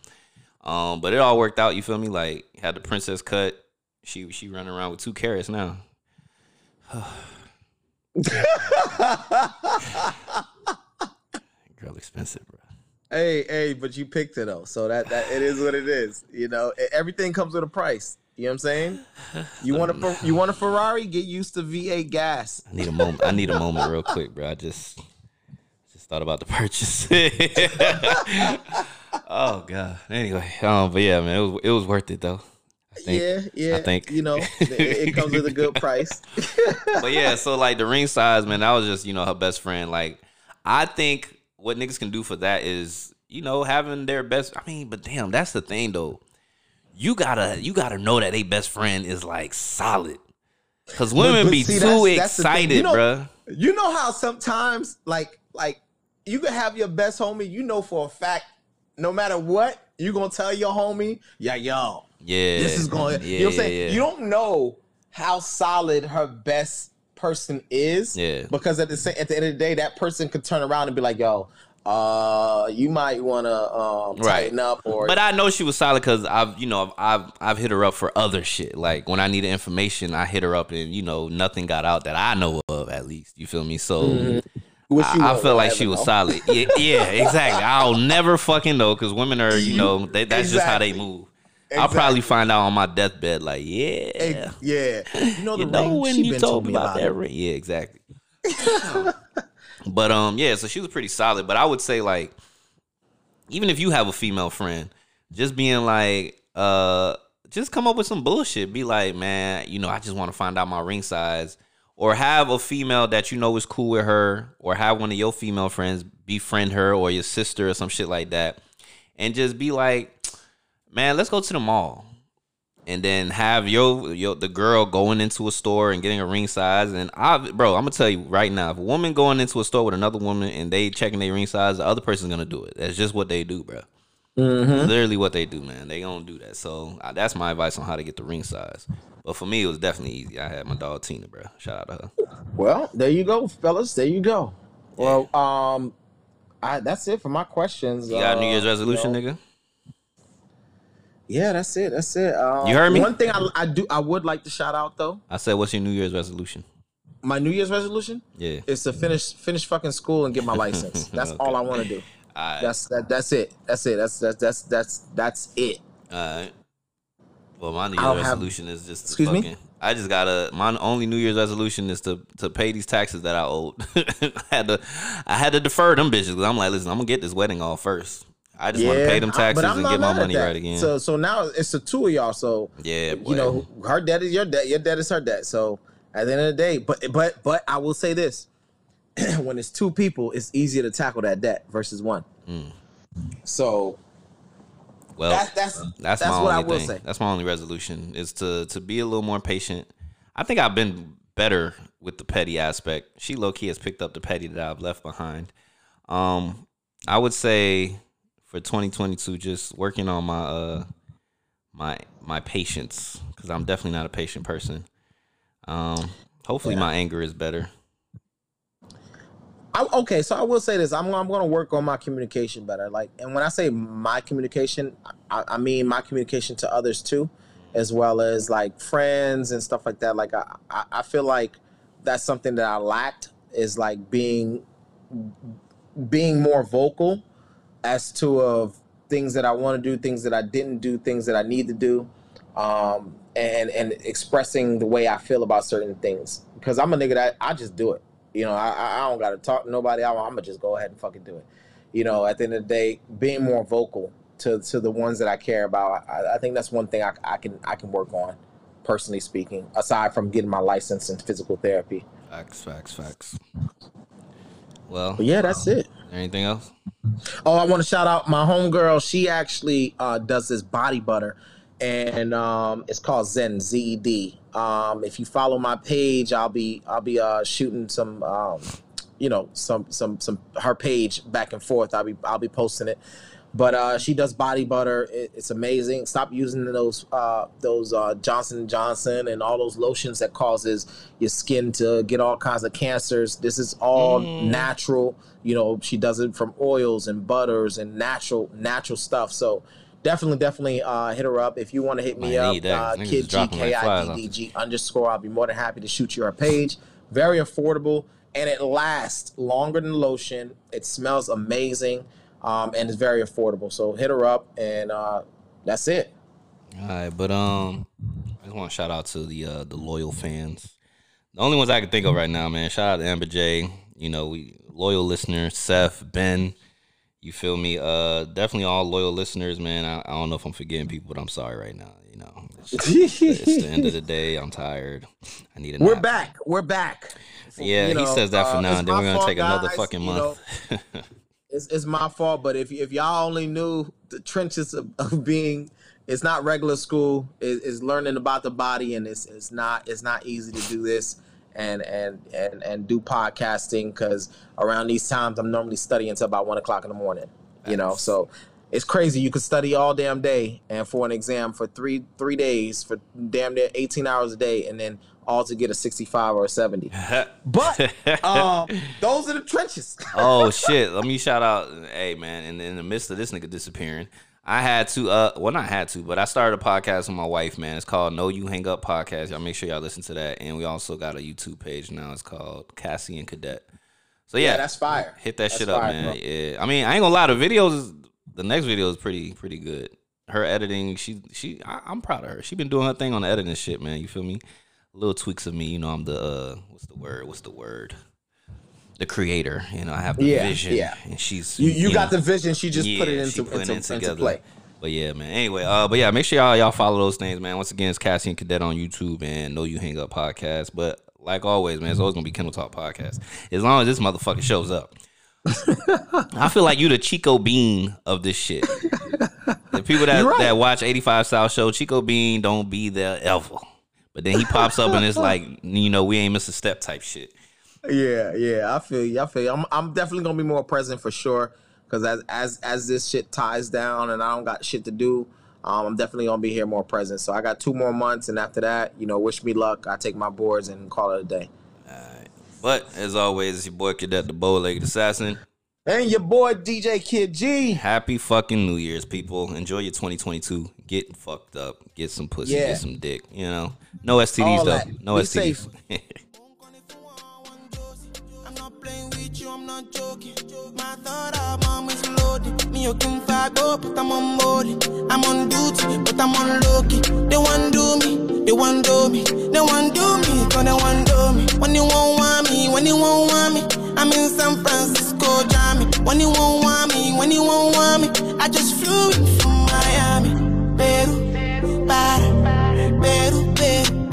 Um, but it all worked out, you feel me? Like had the princess cut. She she running around with two carats now. Girl expensive, bro. Hey, hey, but you picked it though, so that that it is what it is. You know, everything comes with a price. You know what I'm saying? You want a you want a Ferrari? Get used to V8 gas. I need a moment. I need a moment real quick, bro. I just just thought about the purchase. oh god. Anyway, um, but yeah, man, it was it was worth it though. Think. yeah, yeah. I think. you know it, it comes with a good price. But yeah, so like the ring size, man, that was just you know her best friend. Like, I think what niggas can do for that is you know having their best. I mean, but damn, that's the thing though. You gotta you gotta know that a best friend is like solid. Cause women but be see, too that's- that's excited, You know- bruh. You know how sometimes like like you can have your best homie. You know for a fact, no matter what, you gonna tell your homie, yeah, yo, Yeah, this is going. Yeah, you know what I'm saying? yeah, yeah. You don't know how solid her best person is. Yeah. Because at the sa- at the end of the day, that person could turn around and be like, "Yo, uh, you might want to um, Right. tighten up." Or But I know she was solid because I've, you know, I've I've hit her up for other shit. Like when I needed information, I hit her up, and you know, nothing got out that I know of. At least you feel me. So you I, I feel like she was know. solid. Yeah, yeah, exactly. I'll never fucking know because women are, you know, they, that's just how they Exactly. I'll probably find out on my deathbed, like, yeah, Hey, yeah, you know the you know ring, when you been told me about, that ring. Yeah, exactly. but um, yeah, so she was pretty solid. But I would say like, even if you have a female friend, just being like, uh, just come up with some bullshit. Be like, man, you know, I just want to find out my ring size. Or have a female that you know is cool with her, or have one of your female friends befriend her or your sister or some shit like that. And just be like, man, let's go to the mall and then have your, your the girl going into a store and getting a ring size. And I, bro, I'm gonna tell you right now, if a woman going into a store with another woman and they checking their ring size, the other person's gonna do it. That's just what they do, bro. Literally what they do, man. They gonna do that. So uh, that's my advice on how to get the ring size. But for me, it was definitely easy. I had my dog Tina, bro. Shout out to her. Well, there you go, fellas. There you go. Well, um, I that's it for my questions. You got a New Uh, Year's resolution, you know, nigga? Yeah, that's it. That's it. Um, You heard me? One thing I, I do I would like to shout out though. I said, what's your New Year's resolution? My New Year's resolution Yeah. is to finish finish fucking school and get my license. That's all I want to do. That's that. That's it. That's it. That's that's that's that's that's it. Alright. Well, my New Year's have- resolution is just to Excuse me? I just gotta. My only New Year's resolution is to to pay these taxes that I owed. I had to, I had to defer them bitches I'm like, listen, I'm gonna get this wedding off first. I just want to pay them taxes and get my money right again. So so now it's the two of y'all. So yeah, boy. you know her debt is your debt. Your debt is her debt. So at the end of the day, but but but I will say this: when it's two people, it's easier to tackle that debt versus one. Mm. So Well, That's that's That's, that's my what only I will thing. say. That's my only resolution is to to be a little more patient. I think I've been better with the petty aspect. She low key has picked up the petty that I've left behind. Um, I would say for 2022, just working on my uh my my patience because I'm definitely not a patient person. Um, hopefully my anger is better. I, okay, so I will say this: I'm I'm going to work on my communication better. Like, and when I say my communication, I, I mean my communication to others too, as well as like friends and stuff like that. Like, I I, I feel like that's something that I lacked is like being being more vocal as to of things that I want to do, things that I didn't do, things that I need to do, um, and and expressing the way I feel about certain things. Because I'm a nigga that I just do it. You know, I I don't got to talk to nobody. I, I'm gonna just go ahead and fucking do it. You know, at the end of the day, being more vocal to to the ones that I care about, I, I think that's one thing I, I can I can work on, personally speaking. Aside from getting my license in physical therapy. Facts, facts, facts. Well, But yeah, that's it. anything else? Oh, I want to shout out my homegirl. She actually uh, does this body butter, and um, it's called Zen Z E D. Um, if you follow my page, I'll be I'll be uh, shooting some, um, you know, some some some her page back and forth. I'll be I'll be posting it. But uh, she does body butter. It, it's amazing. Stop using those uh, those uh, Johnson Johnson and all those lotions that causes your skin to get all kinds of cancers. This is all natural. You know, she does it from oils and butters and natural natural stuff. So definitely, definitely uh, hit her up if you want to hit me up. Uh, Kid G K I D D G underscore. I'll be more than happy to shoot you her page. Very affordable and it lasts longer than lotion. It smells amazing um, and it's very affordable. So hit her up and uh, that's it. All right, but um, I just want to shout out to the uh the loyal fans. The only ones I can think of right now, man. Shout out to Amber J. You know, we loyal listeners, Seth, Ben. You feel me? Uh, definitely all loyal listeners, man. I, I don't know if I'm forgetting people, but I'm sorry right now. You know, it's, it's the end of the day. I'm tired. I need a We're nap. back. We're back. Yeah, he know, says that for uh, now, and then we're gonna take another guys, fucking you know. It's, it's my fault, but if if y'all only knew the trenches of, of being, it's not regular school. It, it's learning about the body, and it's it's not it's not easy to do this and and and and do podcasting because around these times I'm normally studying until about one o'clock in the morning. You know, so it's crazy. You could study all damn day, and for an exam for three three days for damn near 18 hours a day, and then all to get a 65 or a 70. But um, those are the trenches. oh shit! Let me shout out. Hey man, in, in the midst of this nigga disappearing, I had to. Uh, well, not had to, but I started a podcast with my wife. Man, it's called No You Hang Up Podcast. Y'all make sure y'all listen to that, and we also got a YouTube page now. It's called Cassie and Cadet. So yeah, Yeah, that's fire. hit that That's shit up, fire, man. bro. Yeah, I mean, I ain't gonna lie. The videos, is- the next video is pretty, pretty good. Her editing, she, she, I, I'm proud of her. She been doing her thing on the editing shit, man. You feel me? Little tweaks of me, you know. I'm the, uh, what's the word? What's the word? The creator, you know. I have the Yeah, vision, yeah. and she's You you got know, the vision. She just put it into put into, it into play. But yeah, man. Anyway, uh, but yeah, make sure y'all y'all follow those things, man. Once again, it's Cassie and Cadet on YouTube and No You Hang Up podcast. But like always, man, it's always gonna be Kendall Talk podcast. As long as this motherfucker shows up. I feel like you the Chico Bean of this shit. The people that, right. that watch 85 South Show, Chico Bean don't be there ever. But then he pops up and it's like, you know, we ain't miss a step type shit. Yeah, yeah. I feel you. I feel you. I'm I'm definitely gonna be more present for sure. Cause as as as this shit ties down and I don't got shit to do, um, I'm definitely gonna be here more present. So I got two more months, and after that, you know, wish me luck. I take my boards and call it a day. But as always, it's your boy Cadet the Bow Legged Assassin. And your boy DJ Kid G. Happy fucking New Year's, people. Enjoy your 2022. Get fucked up. Get some pussy. Yeah. Get some dick. You know? No STDs, All though. that. No Be STDs. playing with you, I'm not joking. My thought album is loaded. Me, you can fight, oh, but I'm on boarding. I'm on duty, but I'm on Loki. They want do me, they want do me. They want do me, cause they want do me. When you won't want me, when you won't want me. I'm in San Francisco, jammy. When you won't want me, when you won't want me. I just flew in from Miami. Peru, Peru, Peru, Peru.